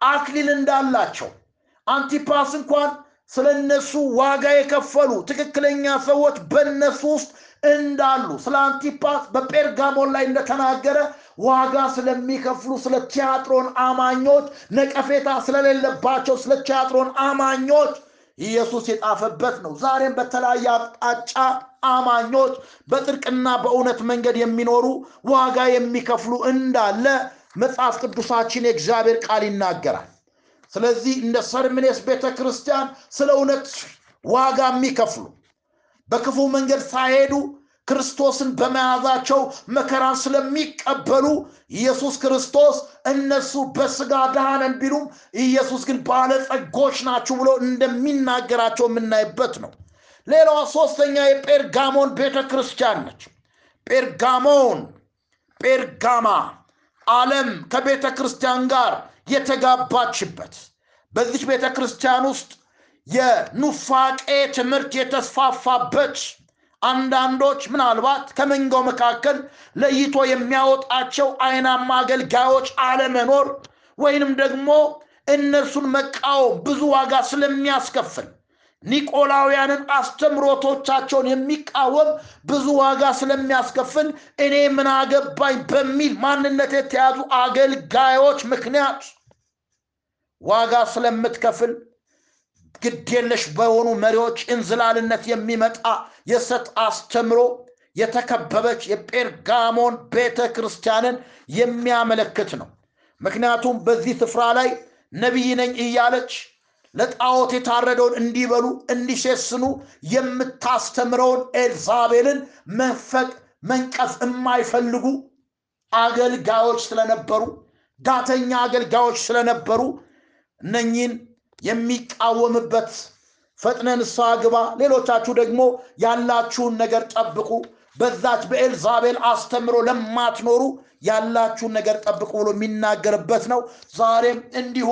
አክሊል እንዳላቸው አንቲፓስ እንኳን ስለ እነሱ ዋጋ የከፈሉ ትክክለኛ ሰዎች በእነሱ ውስጥ እንዳሉ ስለ አንቲፓስ በጴርጋሞን ላይ እንደተናገረ ዋጋ ስለሚከፍሉ ስለ ቲያጥሮን አማኞች ነቀፌታ ስለሌለባቸው ስለ ቲያጥሮን አማኞች ኢየሱስ የጻፈበት ነው። ዛሬም በተለያየ አቅጣጫ አማኞች በጥርቅና በእውነት መንገድ የሚኖሩ ዋጋ የሚከፍሉ እንዳለ መጽሐፍ ቅዱሳችን የእግዚአብሔር ቃል ይናገራል። ስለዚህ እንደ ሰምርኔስ ቤተ ክርስቲያን ስለ እውነት ዋጋ የሚከፍሉ በክፉ መንገድ ሳይሄዱ ክርስቶስን በመያዛቸው መከራን ስለሚቀበሉ ኢየሱስ ክርስቶስ እነሱ በስጋ ድሃነን ቢሉም ኢየሱስ ግን ባለጸጎች ናችሁ ብሎ እንደሚናገራቸው የምናይበት ነው። ሌላዋ ሶስተኛ የጴርጋሞን ቤተ ክርስቲያን ነች። ጴርጋሞን ጴርጋማ ዓለም ከቤተ ክርስቲያን ጋር የተጋባችበት በዚች ቤተ ክርስቲያን ውስጥ የኑፋቄ ትምህርት የተስፋፋበት አንዳንዶች ምናልባት ከመንጋው መካከል ለይቶ የሚያወጣቸው አይናማ አገልጋዮች አለመኖር ወይንም ደግሞ እነርሱን መቃወም ብዙ ዋጋ ስለሚያስከፍል ኒቆላውያንን አስተምሮቶቻቸውን የሚቃወም ብዙ ዋጋ ስለሚያስከፍል እኔ ምን አገባኝ በሚል ማንነት የተያዙ አገልጋዮች ምክንያት ዋጋ ስለምትከፍል ግዴለሽ በሆኑ መሪዎች እንዝላልነት የሚመጣ የሰት አስተምሮ የተከበበች የጴርጋሞን ቤተ ክርስቲያንን የሚያመለክት ነው። ምክንያቱም በዚህ ስፍራ ላይ ነቢይ ነኝ እያለች ለጣዖት የታረደውን እንዲበሉ እንዲሴስኑ የምታስተምረውን ኤልዛቤልን መንፈቅ መንቀፍ የማይፈልጉ አገልጋዮች ስለነበሩ ዳተኛ አገልጋዮች ስለነበሩ እነኚህን የሚቃወምበት ፈጥነ ንስሐ ግባ። ሌሎቻችሁ ደግሞ ያላችሁን ነገር ጠብቁ። በዛች በኤልዛቤል አስተምሮ ለማትኖሩ ያላችሁን ነገር ጠብቁ ብሎ የሚናገርበት ነው። ዛሬም እንዲሁ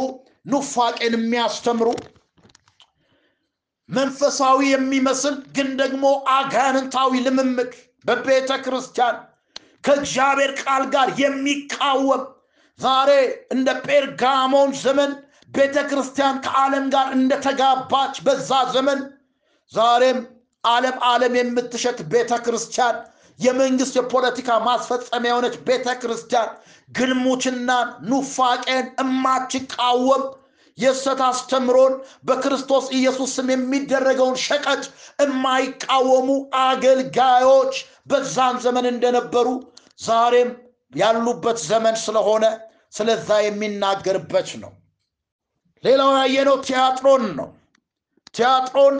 ኑፋቄን የሚያስተምሩ መንፈሳዊ የሚመስል ግን ደግሞ አጋንንታዊ ልምምድ በቤተ ክርስቲያን ከእግዚአብሔር ቃል ጋር የሚቃወም ዛሬ እንደ ጴርጋሞን ዘመን ቤተ ክርስቲያን ከዓለም ጋር እንደተጋባች በዛ ዘመን ዛሬም ዓለም ዓለም የምትሸት ቤተ ክርስቲያን የመንግስት የፖለቲካ ማስፈጸሚያ የሆነች ቤተ ክርስቲያን ግልሙትናን ኑፋቄን እማትቃወም የሰት አስተምሮን በክርስቶስ ኢየሱስ ስም የሚደረገውን ሸቀጥ የማይቃወሙ አገልጋዮች በዛን ዘመን እንደነበሩ ዛሬም ያሉበት ዘመን ስለሆነ ስለዛ የሚናገርበት ነው ሌላው ያየነው ቲያጥሮን ነው። ቲያጥሮን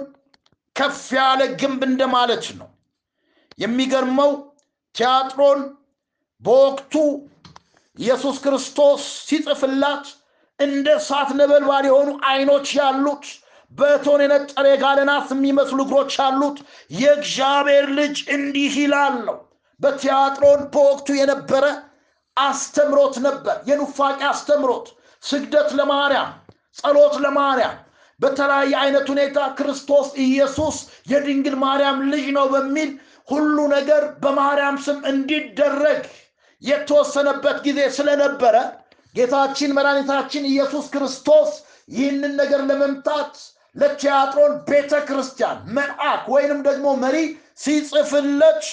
ከፍ ያለ ግንብ እንደማለት ነው። የሚገርመው ቲያጥሮን በወቅቱ ኢየሱስ ክርስቶስ ሲጽፍላት እንደ እሳት ነበልባል የሆኑ አይኖች ያሉት በእቶን የነጠረ የጋለናት የሚመስሉ እግሮች ያሉት የእግዚአብሔር ልጅ እንዲህ ይላል ነው። በቲያጥሮን በወቅቱ የነበረ አስተምሮት ነበር። የኑፋቄ አስተምሮት ስግደት ለማርያም ጸሎት ለማርያም። በተለያየ አይነት ሁኔታ ክርስቶስ ኢየሱስ የድንግል ማርያም ልጅ ነው በሚል ሁሉ ነገር በማርያም ስም እንዲደረግ የተወሰነበት ጊዜ ስለነበረ ጌታችን መድኃኒታችን ኢየሱስ ክርስቶስ ይህንን ነገር ለመምታት ለቲያጥሮን ቤተ ክርስቲያን መልአክ ወይንም ደግሞ መሪ ሲጽፍለት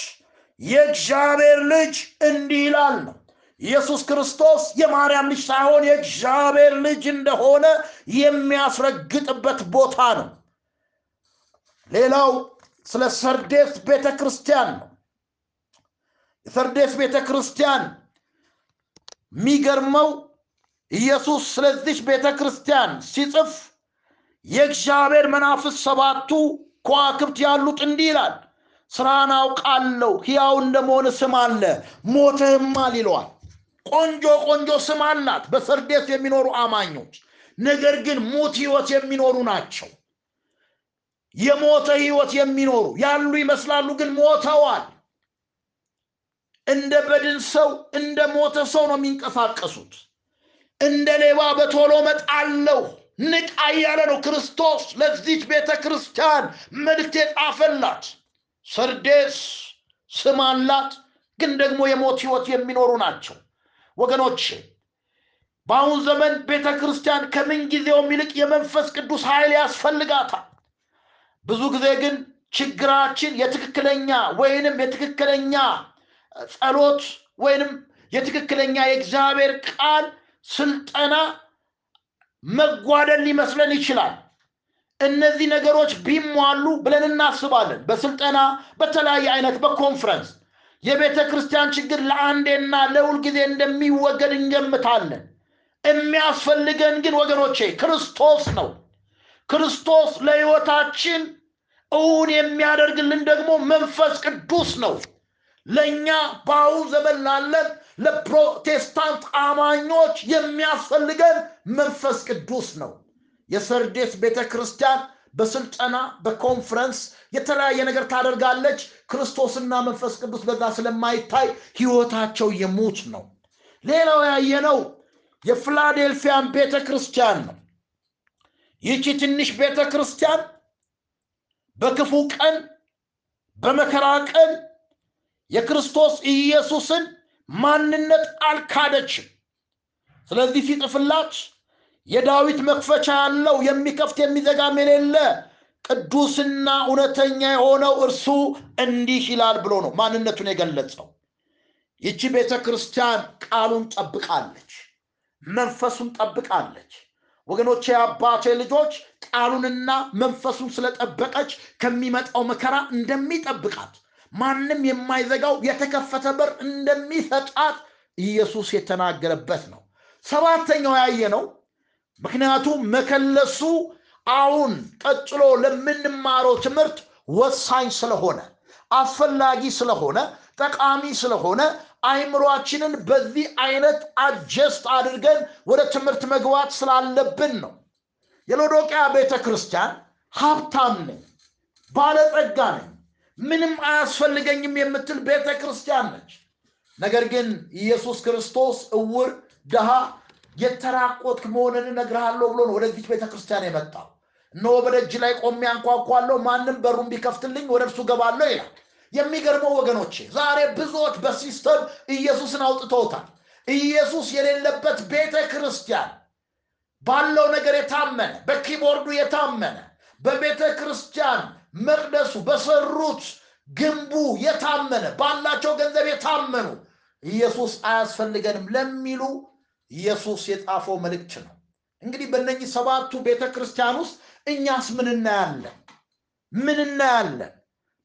የእግዚአብሔር ልጅ እንዲህ ይላል ነው ኢየሱስ ክርስቶስ የማርያም ልጅ ሳይሆን የእግዚአብሔር ልጅ እንደሆነ የሚያስረግጥበት ቦታ ነው። ሌላው ስለ ሰርዴስ ቤተ ክርስቲያን ነው። የሰርዴስ ቤተ ክርስቲያን የሚገርመው ኢየሱስ ስለዚች ቤተ ክርስቲያን ሲጽፍ የእግዚአብሔር መናፍስ ሰባቱ ከዋክብት ያሉት እንዲህ ይላል ስራን አውቃለሁ ሕያው እንደመሆን ስም አለ? ሞተህማል ይለዋል ቆንጆ ቆንጆ ስም አላት። በሰርዴስ የሚኖሩ አማኞች ነገር ግን ሙት ህይወት የሚኖሩ ናቸው። የሞተ ህይወት የሚኖሩ ያሉ ይመስላሉ ግን ሞተዋል። እንደ በድን ሰው እንደ ሞተ ሰው ነው የሚንቀሳቀሱት። እንደ ሌባ በቶሎ መጣለሁ ንቃ እያለ ነው ክርስቶስ ለዚች ቤተ ክርስቲያን መልእክት የጻፈላት። ሰርዴስ ስም አላት ግን ደግሞ የሞት ህይወት የሚኖሩ ናቸው ወገኖች በአሁን ዘመን ቤተ ክርስቲያን ከምን ጊዜውም ይልቅ የመንፈስ ቅዱስ ኃይል ያስፈልጋታል። ብዙ ጊዜ ግን ችግራችን የትክክለኛ ወይንም የትክክለኛ ጸሎት ወይንም የትክክለኛ የእግዚአብሔር ቃል ስልጠና መጓደል ሊመስለን ይችላል። እነዚህ ነገሮች ቢሟሉ ብለን እናስባለን። በስልጠና በተለያየ አይነት በኮንፈረንስ የቤተ ክርስቲያን ችግር ለአንዴና ለሁል ጊዜ እንደሚወገድ እንገምታለን። የሚያስፈልገን ግን ወገኖቼ ክርስቶስ ነው። ክርስቶስ ለህይወታችን እውን የሚያደርግልን ደግሞ መንፈስ ቅዱስ ነው። ለእኛ በአሁን ዘመን ላለን ለፕሮቴስታንት አማኞች የሚያስፈልገን መንፈስ ቅዱስ ነው። የሰርዴስ ቤተ ክርስቲያን በስልጠና በኮንፈረንስ የተለያየ ነገር ታደርጋለች። ክርስቶስና መንፈስ ቅዱስ በዛ ስለማይታይ ህይወታቸው የሙት ነው። ሌላው ያየነው የፊላዴልፊያን ቤተ ክርስቲያን ነው። ይቺ ትንሽ ቤተ ክርስቲያን በክፉ ቀን በመከራ ቀን የክርስቶስ ኢየሱስን ማንነት አልካደችም። ስለዚህ ሲጽፍላት የዳዊት መክፈቻ ያለው የሚከፍት የሚዘጋም የሌለ ቅዱስና እውነተኛ የሆነው እርሱ እንዲህ ይላል ብሎ ነው ማንነቱን የገለጸው። ይቺ ቤተ ክርስቲያን ቃሉን ጠብቃለች መንፈሱን ጠብቃለች። ወገኖቼ የአባቴ ልጆች ቃሉንና መንፈሱን ስለጠበቀች ከሚመጣው መከራ እንደሚጠብቃት ማንም የማይዘጋው የተከፈተ በር እንደሚሰጣት ኢየሱስ የተናገረበት ነው። ሰባተኛው ያየ ነው ምክንያቱም መከለሱ አሁን ቀጥሎ ለምንማረው ትምህርት ወሳኝ ስለሆነ አስፈላጊ ስለሆነ ጠቃሚ ስለሆነ አይምሯችንን በዚህ አይነት adjust አድርገን ወደ ትምህርት መግባት ስላለብን ነው። የሎዶቅያ ቤተ ክርስቲያን ሀብታም ነኝ ባለጸጋ ነኝ ምንም አያስፈልገኝም የምትል ቤተ ክርስቲያን ነች። ነገር ግን ኢየሱስ ክርስቶስ እውር ድሃ የተራቆትክ መሆንን እነግርሃለሁ ብሎ ነው ወደዚች ቤተ ክርስቲያን የመጣው። እነሆ በደጅ ላይ ቆሜ አንኳኳለሁ ማንም በሩን ቢከፍትልኝ ወደ እርሱ ገባለሁ ይላል። የሚገርመው ወገኖቼ ዛሬ ብዙዎች በሲስተም ኢየሱስን አውጥተውታል። ኢየሱስ የሌለበት ቤተ ክርስቲያን ባለው ነገር የታመነ በኪቦርዱ የታመነ በቤተ ክርስቲያን መቅደሱ በሰሩት ግንቡ የታመነ ባላቸው ገንዘብ የታመኑ ኢየሱስ አያስፈልገንም ለሚሉ ኢየሱስ የጻፈው መልእክት ነው። እንግዲህ በእነኚህ ሰባቱ ቤተ ክርስቲያን ውስጥ እኛስ ምን እናያለን? ምን እናያለን?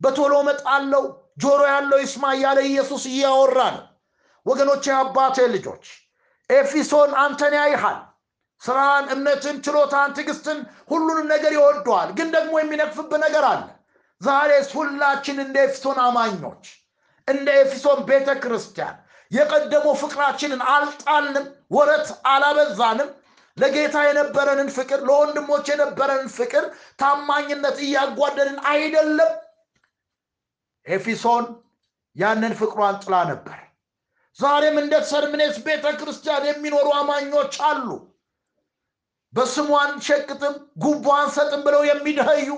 በቶሎ መጣለው ጆሮ ያለው ይስማ እያለ ኢየሱስ እያወራ ነው። ወገኖች አባቴ ልጆች ኤፊሶን አንተን ያይሃል። ስራን እምነትን ችሎታን ትዕግስትን ሁሉንም ነገር ይወደዋል። ግን ደግሞ የሚነቅፍብ ነገር አለ። ዛሬ ሁላችን እንደ ኤፊሶን አማኞች እንደ ኤፊሶን ቤተ ክርስቲያን የቀደሞ ፍቅራችንን አልጣልንም ወረት አላበዛንም። ለጌታ የነበረንን ፍቅር ለወንድሞች የነበረንን ፍቅር ታማኝነት እያጓደልን አይደለም። ኤፊሶን ያንን ፍቅሯን ጥላ ነበር። ዛሬም እንደ ሰርምኔስ ቤተ ክርስቲያን የሚኖሩ አማኞች አሉ። በስሙ አንሸቅጥም ጉቦ አንሰጥም ብለው የሚደኸዩ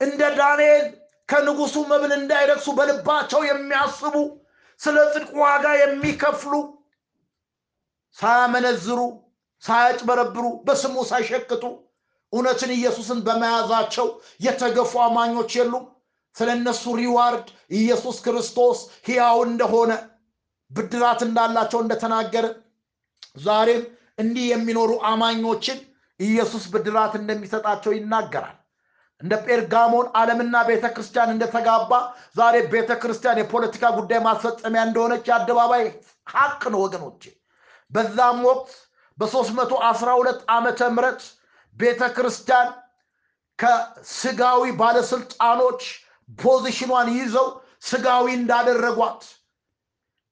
እንደ ዳንኤል ከንጉሱ መብል እንዳይረክሱ በልባቸው የሚያስቡ ስለ ጽድቅ ዋጋ የሚከፍሉ ሳያመነዝሩ ሳያጭበረብሩ በስሙ ሳይሸቅጡ እውነትን ኢየሱስን በመያዛቸው የተገፉ አማኞች የሉም። ስለ እነሱ reward ኢየሱስ ክርስቶስ ሕያው እንደሆነ ብድራት እንዳላቸው እንደተናገረ ዛሬም እንዲህ የሚኖሩ አማኞችን ኢየሱስ ብድራት እንደሚሰጣቸው ይናገራል። እንደ ጴርጋሞን ዓለምና ቤተ ክርስቲያን እንደተጋባ ዛሬ ቤተ ክርስቲያን የፖለቲካ ጉዳይ ማስፈጸሚያ እንደሆነች የአደባባይ ሀቅ ነው ወገኖቼ በዛም ወቅት በ312 ዓመተ ምህረት ቤተ ክርስቲያን ከስጋዊ ባለስልጣኖች ፖዚሽኗን ይዘው ስጋዊ እንዳደረጓት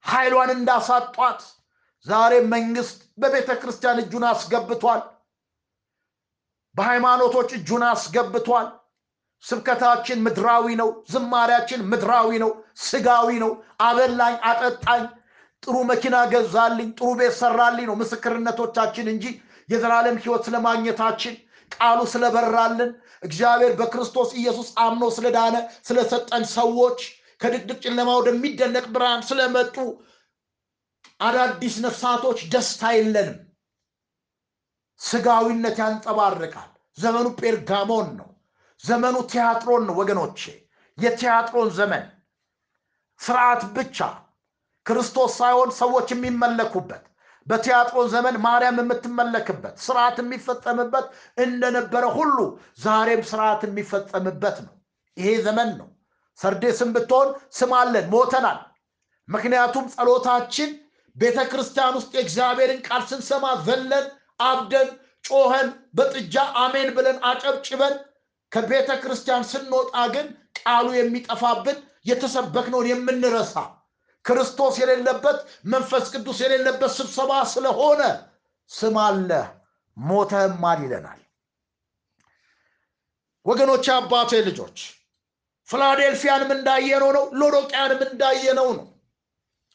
ኃይሏን እንዳሳጧት ዛሬ መንግስት በቤተ ክርስቲያን እጁን አስገብቷል በሃይማኖቶች እጁን አስገብቷል። ስብከታችን ምድራዊ ነው ዝማሪያችን ምድራዊ ነው ስጋዊ ነው። አበላኝ አጠጣኝ ጥሩ መኪና ገዛልኝ ጥሩ ቤት ሰራልኝ ነው ምስክርነቶቻችን እንጂ የዘላለም ህይወት ስለማግኘታችን ቃሉ ስለበራልን እግዚአብሔር በክርስቶስ ኢየሱስ አምኖ ስለዳነ ስለሰጠን ሰዎች ከድቅድቅ ጨለማ ወደሚደነቅ ብርሃን ስለመጡ አዳዲስ ነፍሳቶች ደስታ የለንም። ስጋዊነት ያንጸባርቃል። ዘመኑ ጴርጋሞን ነው። ዘመኑ ቲያትሮን ነው ወገኖቼ። የቲያትሮን ዘመን ስርዓት ብቻ ክርስቶስ ሳይሆን ሰዎች የሚመለኩበት በቲያትሮን ዘመን ማርያም የምትመለክበት ስርዓት የሚፈጸምበት እንደነበረ ሁሉ ዛሬም ስርዓት የሚፈጸምበት ነው። ይሄ ዘመን ነው። ሰርዴስም ብትሆን ስም አለን ሞተናል። ምክንያቱም ጸሎታችን ቤተ ክርስቲያን ውስጥ የእግዚአብሔርን ቃል ስንሰማ ዘለን አብደን ጮኸን በጥጃ አሜን ብለን አጨብጭበን ከቤተ ክርስቲያን ስንወጣ ግን ቃሉ የሚጠፋብን የተሰበክነውን የምንረሳ ክርስቶስ የሌለበት መንፈስ ቅዱስ የሌለበት ስብሰባ ስለሆነ ስም አለ ሞተህማል ይለናል። ወገኖች አባቴ ልጆች ፊላዴልፊያንም እንዳየነው ነው ሎዶቅያንም እንዳየነው ነው።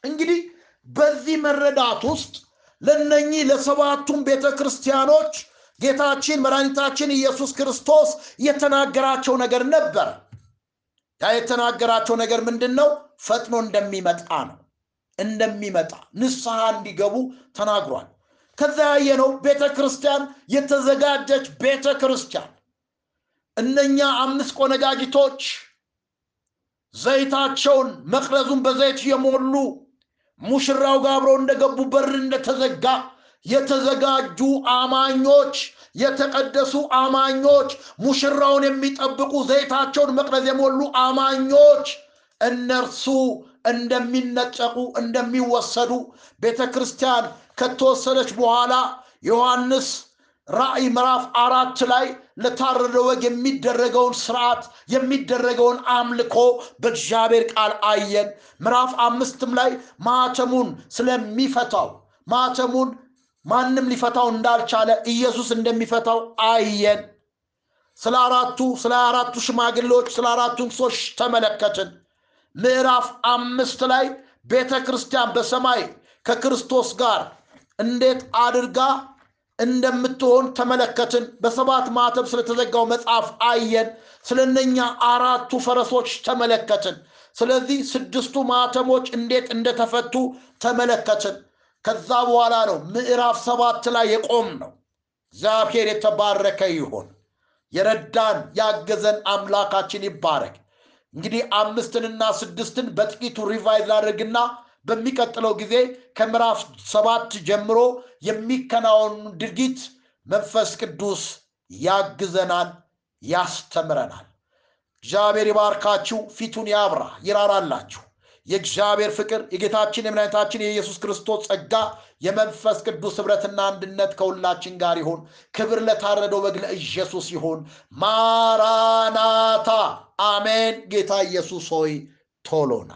እንግዲህ በዚህ መረዳት ውስጥ ለነኚህ ለሰባቱም ቤተ ክርስቲያኖች ጌታችን መድኃኒታችን ኢየሱስ ክርስቶስ የተናገራቸው ነገር ነበር ያ የተናገራቸው ነገር ምንድን ነው ፈጥኖ እንደሚመጣ ነው። እንደሚመጣ ንስሐ እንዲገቡ ተናግሯል። ከዛ ያየነው ቤተ ክርስቲያን የተዘጋጀች ቤተ ክርስቲያን እነኛ አምስት ቆነጃጅቶች ዘይታቸውን መቅረዙን በዘይት የሞሉ ሙሽራው ጋር አብረው እንደገቡ በር እንደተዘጋ የተዘጋጁ አማኞች የተቀደሱ አማኞች ሙሽራውን የሚጠብቁ ዘይታቸውን መቅረዝ የሞሉ አማኞች እነርሱ እንደሚነጠቁ እንደሚወሰዱ ቤተ ክርስቲያን ከተወሰደች በኋላ ዮሐንስ ራእይ ምዕራፍ አራት ላይ ለታረደ ወግ የሚደረገውን ስርዓት የሚደረገውን አምልኮ በእግዚአብሔር ቃል አየን። ምዕራፍ አምስትም ላይ ማተሙን ስለሚፈታው ማተሙን ማንም ሊፈታው እንዳልቻለ ኢየሱስ እንደሚፈታው አየን። ስለ አራቱ ስለ አራቱ ሽማግሌዎች ስለ አራቱ እንስሶች ተመለከትን። ምዕራፍ አምስት ላይ ቤተ ክርስቲያን በሰማይ ከክርስቶስ ጋር እንዴት አድርጋ እንደምትሆን ተመለከትን። በሰባት ማተብ ስለተዘጋው መጽሐፍ አየን። ስለነኛ አራቱ ፈረሶች ተመለከትን። ስለዚህ ስድስቱ ማተሞች እንዴት እንደተፈቱ ተመለከትን ከዛ በኋላ ነው ምዕራፍ ሰባት ላይ የቆም ነው እግዚአብሔር የተባረከ ይሆን የረዳን ያገዘን አምላካችን ይባረክ። እንግዲህ አምስትንና ስድስትን በጥቂቱ revise ላድርግና በሚቀጥለው ጊዜ ከምዕራፍ ሰባት ጀምሮ የሚከናወኑ ድርጊት መንፈስ ቅዱስ ያግዘናል ያስተምረናል። እግዚአብሔር ይባርካችሁ ፊቱን ያብራ ይራራላችሁ የእግዚአብሔር ፍቅር የጌታችን የመድኃኒታችን የኢየሱስ ክርስቶስ ጸጋ የመንፈስ ቅዱስ ህብረትና አንድነት ከሁላችን ጋር ይሁን። ክብር ለታረደው በግ ለኢየሱስ ይሁን። ማራናታ አሜን። ጌታ ኢየሱስ ሆይ ቶሎና